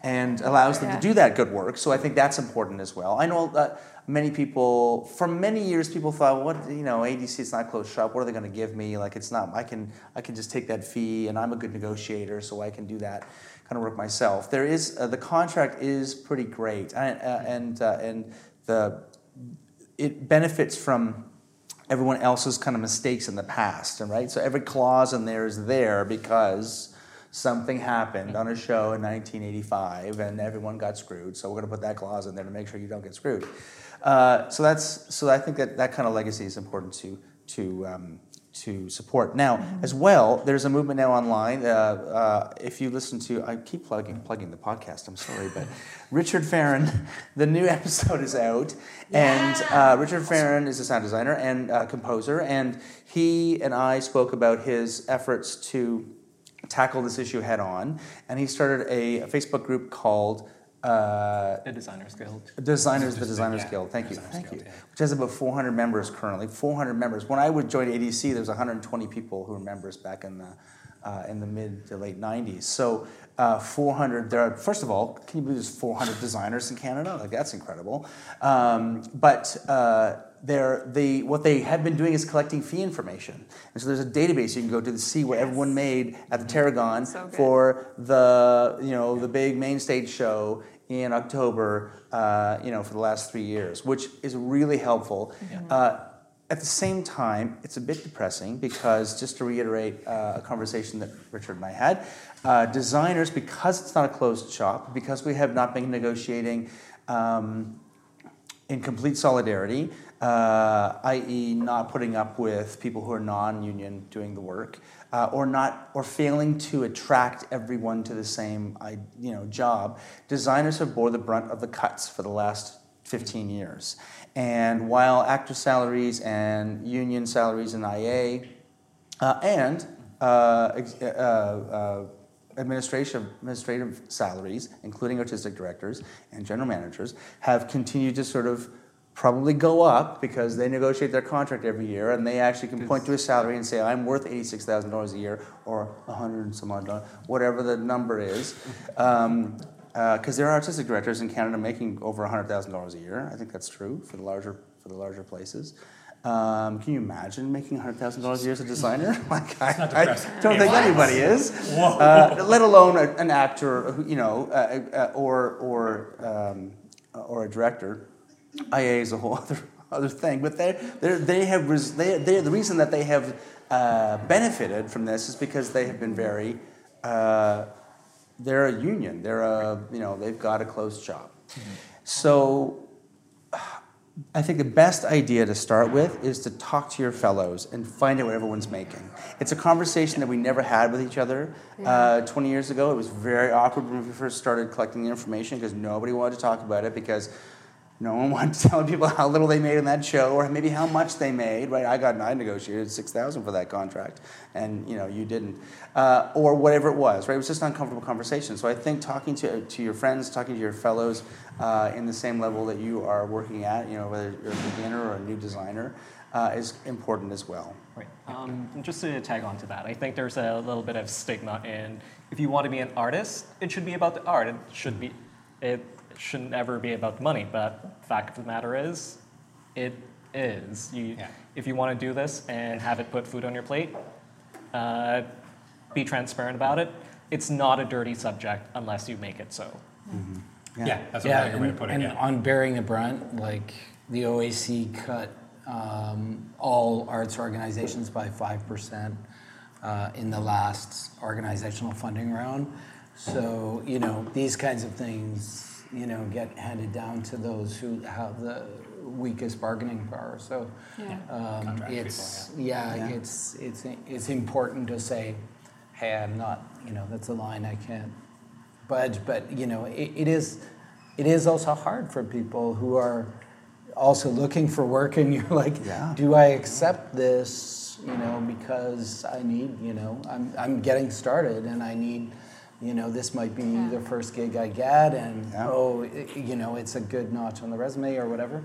and allows them Yeah. to do that good work. So I think that's important as well. I know that many people, for many years, people thought, what, you know, ADC is not closed shop. What are they going to give me? Like, it's not. I can, I can just take that fee, and I'm a good negotiator, so I can do that kind of work myself. There is uh, the contract is pretty great, and uh, and uh, and the it benefits from everyone else's kind of mistakes in the past, and right. So every clause in there is there because something happened on a show in 1985 and everyone got screwed. So we're going to put that clause in there to make sure you don't get screwed. Uh, so that's so I think that that kind of legacy is important to to um, to support. Now, as well, there's a movement now online. Uh, uh, if you listen to, I keep plugging plugging the podcast. I'm sorry, but Richard Feren, the new episode is out, and uh, Richard Feren is a sound designer and uh, composer, and he and I spoke about his efforts to tackle this issue head on, and he started a, a Facebook group called. Uh, The Designers Guild. Designers, the Designers Yeah, Guild. Thank you, Designers thank Guild, you. Which has about 400 members currently. 400 members. When I would join ADC, there was 120 people who were members back in the uh, in the mid to late 90s. So uh, 400. There are first of all, can you believe there's 400 designers in Canada? Like that's incredible. Um, but they're, they, what they had been doing is collecting fee information. And so there's a database you can go to to see what everyone made at the Tarragon for the, you know, the big main stage show in October, uh, you know, for the last three years, which is really helpful. Uh, at the same time, it's a bit depressing because, just to reiterate uh, a conversation that Richard and I had, uh, designers, because it's not a closed shop, because we have not been negotiating um, in complete solidarity, uh, i.e., not putting up with people who are non union doing the work, uh, or not, or failing to attract everyone to the same, you know, job, designers have bore the brunt of the cuts for the last 15 years. And while actor salaries and union salaries in IA uh, and uh, uh, uh, administrative, administrative salaries, including artistic directors and general managers, have continued to sort of probably go up because they negotiate their contract every year and they actually can point to a salary and say, I'm worth $86,000 a year or 100 and some odd dollars, whatever the number is. Um, because there are artistic directors in Canada making over $100,000 a year. I think that's true for the larger, for the larger places. Um, can you imagine making $100,000 a year as a designer? like, I, I don't think anybody is. Uh, let alone a, an actor, you know, uh, uh, or, or, um, or a director. IA is a whole other, other thing, but they they they have res, they they the reason that they have uh, benefited from this is because they have been very uh, they're a union they're a you know they've got a closed shop, so I think the best idea to start with is to talk to your fellows and find out what everyone's making. It's a conversation that we never had with each other. Uh, 20 years ago, it was very awkward when we first started collecting the information because nobody wanted to talk about it because no one wanted to tell people how little they made in that show or maybe how much they made. Right? I got I negotiated 6,000 for that contract, and you know you didn't, uh, or whatever it was. Right? It was just an uncomfortable conversation. So I think talking to to your friends, talking to your fellows uh, in the same level that you are working at, you know, whether you're a beginner or a new designer, uh, is important as well. Right. Um, just to tag on to that, I think there's a little bit of stigma in if you want to be an artist, it should be about the art. It should be, it shouldn't ever be about the money. But fact of the matter is, it is. You, If you want to do this and have it put food on your plate, uh, be transparent about it. It's not a dirty subject unless you make it so. Yeah, that's a yeah, very good way to put it, and yeah. on bearing the brunt, like the OAC cut um, all arts organizations by five percent uh, in the last organizational funding round. So you know these kinds of things, you know, get handed down to those who have the weakest bargaining power. So Yeah. um, it's people, yeah, Yeah. it's it's it's important to say, hey, I'm not, you know, that's a line I can't budge. But you know, it, it is it is also hard for people who are also looking for work, and you're like, Yeah. do I accept this? You know, because I need, you know, I'm I'm getting started, and I need. You know, this might be the first gig I get, and Yeah. oh, i- you know, it's a good notch on the resume or whatever.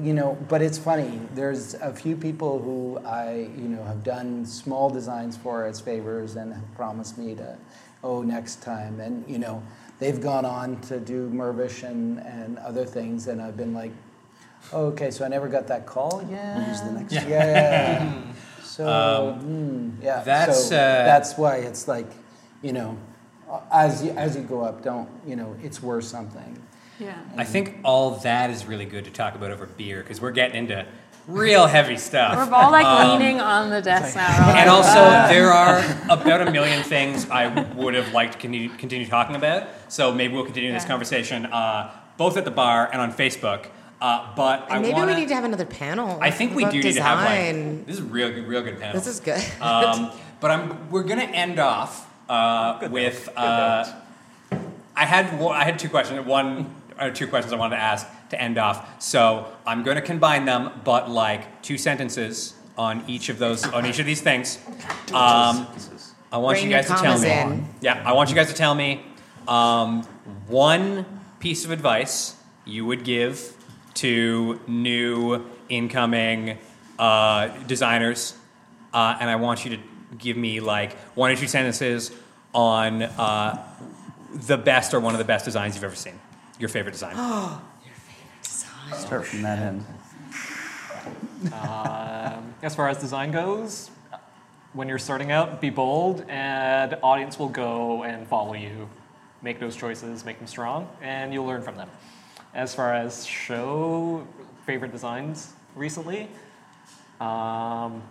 You know, but it's funny. There's a few people who I, you know, have done small designs for as favors and have promised me to, oh, next time. And you know, they've gone on to do Mirvish and, and other things, and I've been like, oh, okay, so I never got that call. Yeah. Who's the next Yeah. one? yeah. so Um, hmm, yeah. that's, so uh, that's why it's like, you know, as you, as you go up, don't you know, it's worth something. Yeah. I think all that is really good to talk about over beer because we're getting into real heavy stuff. We're all like Um, leaning on the desk now. And also, there are about a million things I would have liked to continue, continue talking about. So maybe we'll continue this conversation uh, both at the bar and on Facebook. Uh, but I maybe wanna, we need to have another panel. I think we about do need to have design. like this is real good, real good panel. This is good. Um, but I'm we're gonna end off uh, with uh, I had I had two questions. One or two questions I wanted to ask to end off. So I'm going to combine them, but like two sentences on each of those on each of these things. Um, I want Bring you guys to tell me. in. Yeah, I want you guys to tell me um, one piece of advice you would give to new incoming uh, designers, uh, and I want you to give me like one or two sentences on uh, the best or one of the best designs you've ever seen. Your favorite design. Oh, your favorite design. Start from that end. Um, as far as design goes, when you're starting out, be bold, and audience will go and follow you. Make those choices, make them strong, and you'll learn from them. As far as show favorite designs recently, um,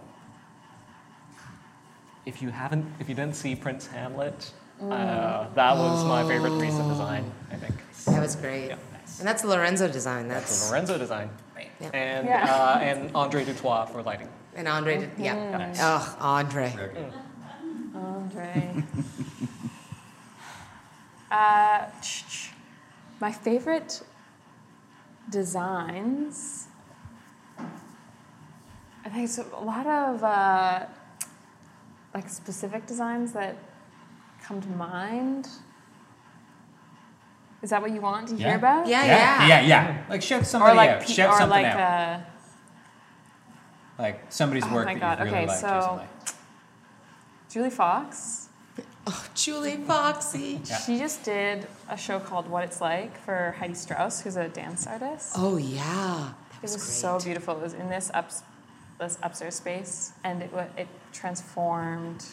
if you haven't, if you didn't see Prince Hamlet, uh, that was my favorite recent design. I think. That was great. And that's the Lorenzo design. That's That's a Lorenzo design. Yeah. And Yeah. uh, and Andre du Toit for lighting. and Andre. Did, yeah. Yeah. Oh, Andre. Andre. uh, my favorite designs. I think it's a lot of uh, like specific designs that come to mind. Is that what you want to hear about? yeah, yeah, yeah. Yeah. Like shout somebody or like out. pe- Shout or something like out. Uh, like somebody's oh work my that god. you've really okay, liked so recently. Julie Fox. Oh, Julie Foxy. Yeah. She just did a show called What It's Like for Heidi Strauss, who's a dance artist. Oh yeah. It was so beautiful. It was in this up, this upstairs space, and it wa- it transformed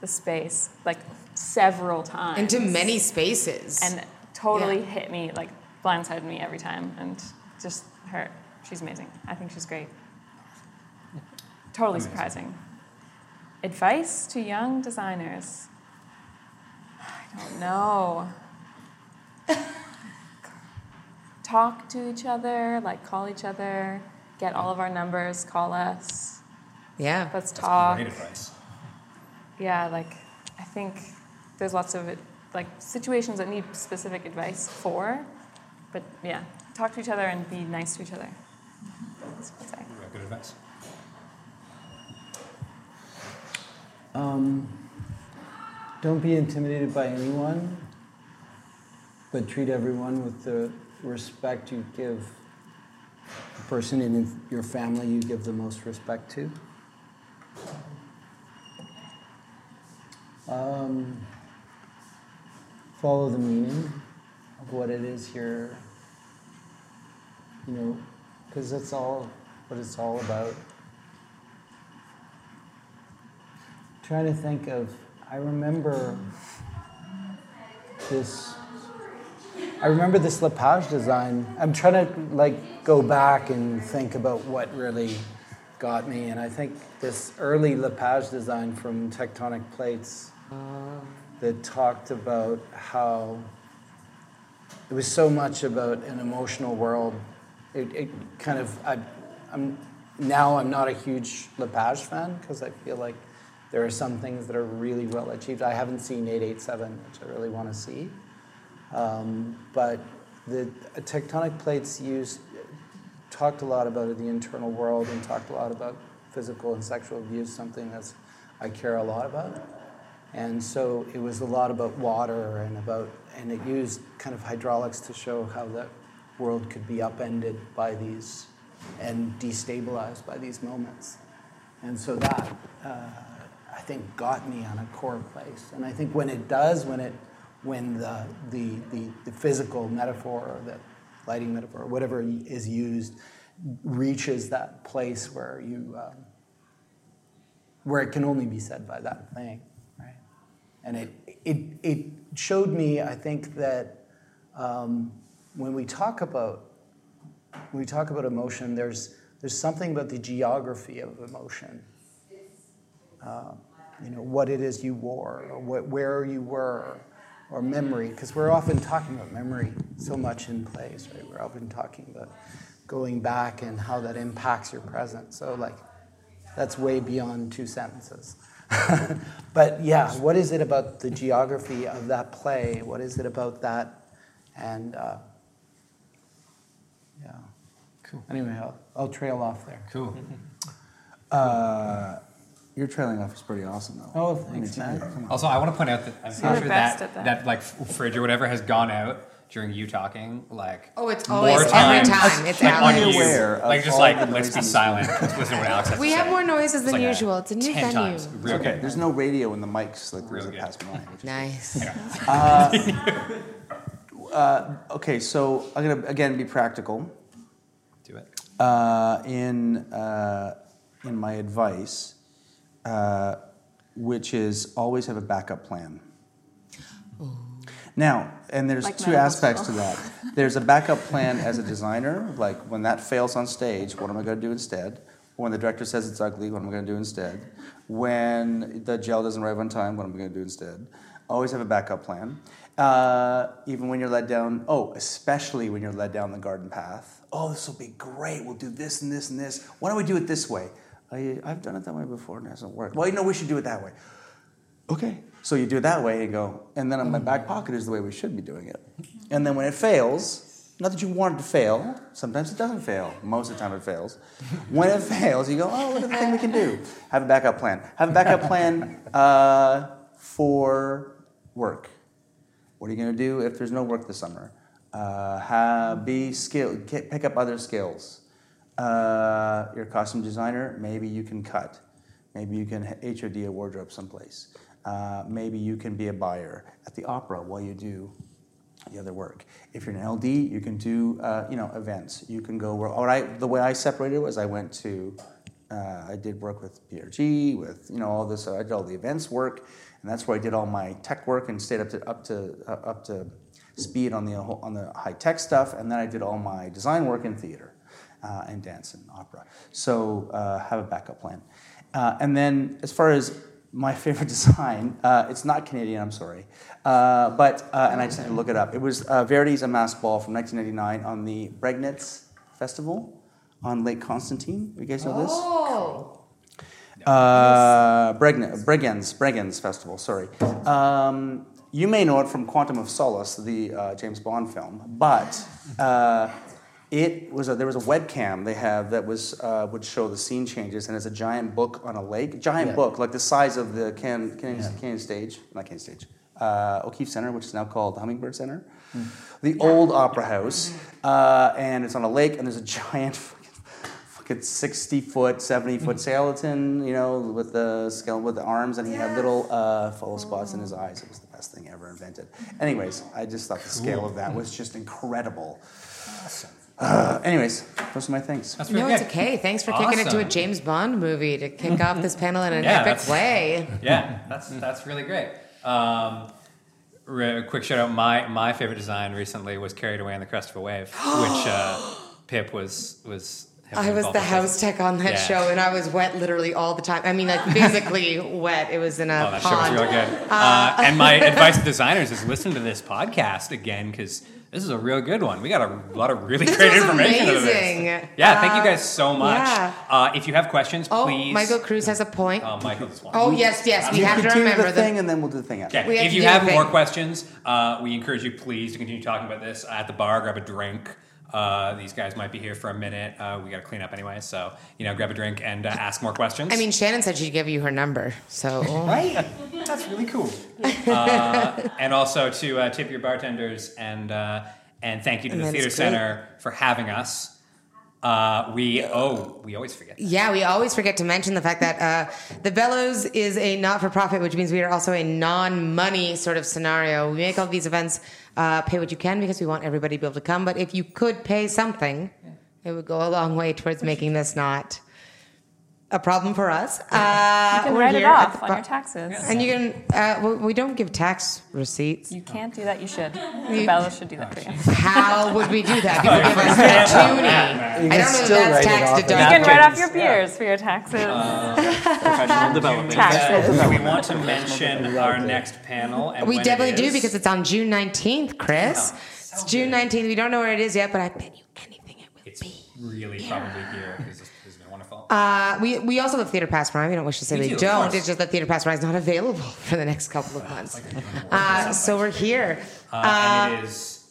the space like several times Into many spaces. and totally Yeah. hit me like blindsided me every time. And just her, she's amazing. I think she's great. Totally Amazing. surprising. Advice to young designers. I don't know. Talk to each other, like call each other, get all of our numbers, call us. Yeah. Let's talk. Great advice. Yeah, like I think there's lots of it, like situations that need specific advice for, but yeah, talk to each other and be nice to each other. That's what I'd say. Good advice. Um, don't be intimidated by anyone, but treat everyone with the respect you give the person in your family you give the most respect to. Um, follow the meaning of what it is you're, you know, because that's all what it's all about. trying to think of i remember this i remember this lepage design i'm trying to like go back and think about what really got me and i think this early lepage design from tectonic plates that talked about how it was so much about an emotional world it, it kind of I, i'm now i'm not a huge lepage fan because i feel like there are some things that are really well achieved. I haven't seen 887, which I really want to see. Um, but the tectonic plates used talked a lot about the internal world and talked a lot about physical and sexual abuse, something that I care a lot about. And so it was a lot about water and about, and it used kind of hydraulics to show how the world could be upended by these and destabilized by these moments. And so that, uh, I think, got me on a core place. And I think when it does, when it, when the, the, the, the physical metaphor or the lighting metaphor, or whatever is used, reaches that place where you, um, where it can only be said by that thing, right? And it, it, it showed me, I think, that um, when we talk about when we talk about emotion, there's there's something about the geography of emotion. Uh, you know what it is you wore, or what, where you were, or memory, because we're often talking about memory so much in plays, right? We're often talking about going back and how that impacts your present. So like that's way beyond two sentences. but yeah, what is it about the geography of that play? What is it about that? And uh, yeah. Cool. Anyway, I'll, I'll trail off there. Cool. Uh, your trailing off is pretty awesome, though. Oh, thanks, man. Also, I want to point out that I'm pretty the sure best that, at that. that like fridge or whatever has gone out during you talking. Like Oh, it's more always every times, time. It's like on Alex. you, Aware of like just all like the let's be noises. silent. Let's listen to what Alex has We to have say. more noises than like a usual. It's a new ten venue. times. Real Okay, good. there's no radio in the mics like there Real is at good. past mine. which is- Nice. Uh, okay, so I'm gonna again be practical. Do it. uh, in uh, in my advice, uh, which is always have a backup plan. Now, and there's Like two aspects school. to that. There's a backup plan as a designer, like when that fails on stage, what am I going to do instead? When the director says it's ugly, what am I going to do instead? When the gel doesn't arrive on time, what am I going to do instead? Always have a backup plan. Uh, even when you're led down, oh, especially when you're led down the garden path. Oh, this will be great. We'll do this and this and this. Why don't we do it this way? I, I've done it that way before and it hasn't worked. Well, you know, we should do it that way. okay. So you do it that way and go, and then in my back pocket is the way we should be doing it. And then when it fails, not that you want it to fail, sometimes it doesn't fail. Most of the time it fails. When it fails, you go, oh, look at the thing we can do. Have a backup plan. Have a backup plan uh, for work. What are you going to do if there's no work this summer? Uh, have, be skill, pick up other skills. Uh, you're costume designer, maybe you can cut. Maybe you can HOD a wardrobe someplace. Uh, maybe you can be a buyer at the opera while you do the other work. If you're an LD, you can do uh, you know events. You can go where. All right, the way I separated was I went to, uh, I did work with PRG, with you know all this. I did all the events work, and that's where I did all my tech work and stayed up to up to up to speed on the on the high tech stuff. And then I did all my design work in theater, uh, and dance and opera. So uh, have a backup plan. Uh, and then as far as my favorite design, uh, it's not Canadian, I'm sorry. Uh, but, uh, and I just had to look it up. It was uh, Verdi's A Masked Ball from 1999 on the Bregnitz Festival on Lake Constantine. You guys know this? Oh. Uh, Bregenz, Bregenz Festival, sorry. Um, you may know it from Quantum of Solace, the uh, James Bond film, but uh, it was a, there was a webcam they have that was uh, would show the scene changes, and it's a giant book on a lake, giant Yeah. book like the size of the Can Canadian, Canadian stage, not Canadian stage, uh, O'Keefe Center, which is now called Hummingbird Center, the old opera house, uh, and it's on a lake, and there's a giant fucking 60 foot, 70 foot skeleton, you know, with the skeleton with the arms, and he had little uh, follow spots in his eyes. It was the best thing ever invented. Anyways, I just thought the scale of that was just incredible. Uh, anyways, those are my things. That's No, it's okay. Thanks for kicking it to a James Bond movie to kick off this panel in an Yeah, epic way. Yeah, that's that's really great. Um, re- quick shout out. My my favorite design recently was carried away on the crest of a wave, which uh, Pip was was. I was the house tech on that Yeah. show, and I was wet literally all the time. I mean, like physically wet. It was in a Oh, that show was pond. real good. Uh, and my advice to designers is listen to this podcast again because this is a real good one. We got a lot of really This great was information. out of this. amazing. Yeah, thank you Uh, guys so much. yeah. Uh, if you have questions, Oh, please. Michael Cruz has a point. Oh, Michael, this one. Oh, yes, yes. We You have to continue remember the that. thing, and then we'll do the thing after. Okay. If you have more questions, uh, we encourage you please to continue talking about this at the bar. Grab a drink. Uh, these guys might be here for a minute. Uh, we got to clean up anyway, so you know, grab a drink and uh, ask more questions. I mean, Shannon said she'd give you her number, so right? That's really cool. uh, and also to uh, tip your bartenders and uh, and thank you to And the theater center for having us. Uh, we oh we always forget. Yeah, we always forget to mention the fact that uh, the Bellows is a not-for-profit, which means we are also a non-money sort of scenario. We make all these events uh, pay what you can because we want everybody to be able to come. But if you could pay something, it would go a long way towards making this not a problem for us. Uh, You can write it off the on your taxes. and you can. Uh, well, we don't give tax receipts. You can't do that. You should. The Bella should do that for you. How would we do that? People give us gratuity. I don't know if that's tax You can write off your beers for your taxes. Professional development. Taxes. we want to mention our next panel. And We definitely do because it's on June 19th, Chris. it's June 19th. We don't know where it is yet, but I bet you anything it will be. really probably here because this has been wonderful. Uh, we, we also have Theater Passe Muraille. We don't wish to say We we do, don't. It's just that Theater Passe Muraille is not available for the next couple of months. Uh, so we're here. Uh, Uh, and it is.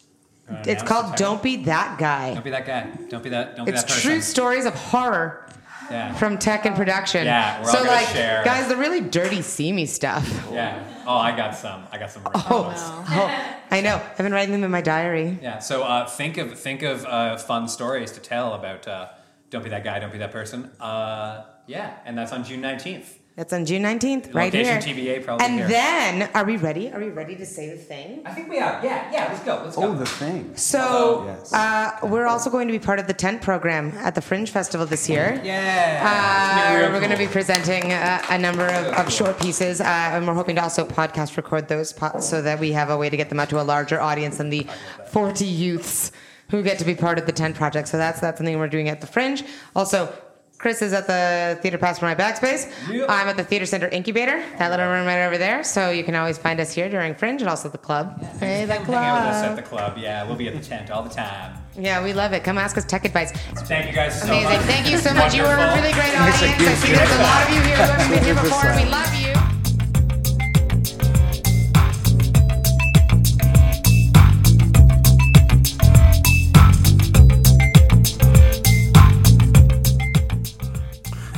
uh, it's called. Don't Be That Guy. Don't be that guy. Don't be that. Don't be It's that person. true stories of horror Yeah. from tech and production. Yeah, we're all so gonna like, share. guys, the really dirty, seamy stuff. Yeah. Oh, I got some. I got some. Oh, oh, I know. I've been writing them in my diary. Yeah. So uh, think of think of uh, fun stories to tell about. Uh, don't be that guy. Don't be that person. Uh, yeah, and that's on June nineteenth. That's on June 19th, right Location here. TBA probably and here. then, are we ready? Are we ready to say the thing? I think we are. Yeah. Yeah. Let's go. Let's go. Oh, the thing. So, Yes. uh, we're also going to be part of the tent program at the Fringe Festival this year. Yeah. Uh, we're going to be presenting uh, a number of, of short pieces, uh, and we're hoping to also podcast record those po- so that we have a way to get them out to a larger audience than the 40 youths who get to be part of the tent project. So that's that's something we're doing at the Fringe. Also. Chris is at the Theater Passe Muraille backspace. I'm at the Theater Center Incubator, that little room right over there. So you can always find us here during Fringe and also the club. Hey, the Hang out with us at the club. Yeah, we'll be at the tent all the time. Yeah, we love it. Come ask us tech advice. Thank you guys so Amazing. much. Thank you so much. You were a really great audience. I see there's a lot of you here who haven't been here before. We love you.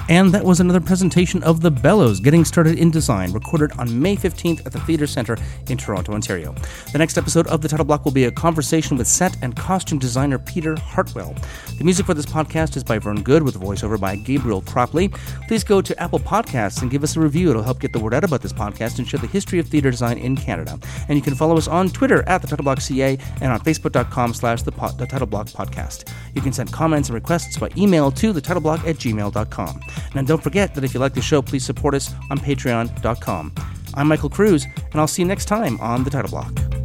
And that was another presentation of The Bellows, Getting Started in Design, recorded on May 15th at the Theatre Centre in Toronto, Ontario. The next episode of The Title Block will be a conversation with set and costume designer Peter Hartwell. The music for this podcast is by Vern Good with voiceover by Gabriel Cropley. Please go to Apple Podcasts and give us a review. It'll help get the word out about this podcast and share the history of theatre design in Canada. And you can follow us on Twitter at The Title Block CA and on Facebook.com slash The The Title Block Podcast. You can send comments and requests by email to thetitleblock at gmail.com. And don't forget that if you like the show, please support us on patreon.com. I'm Michael Cruz, and I'll see you next time on The Title Block.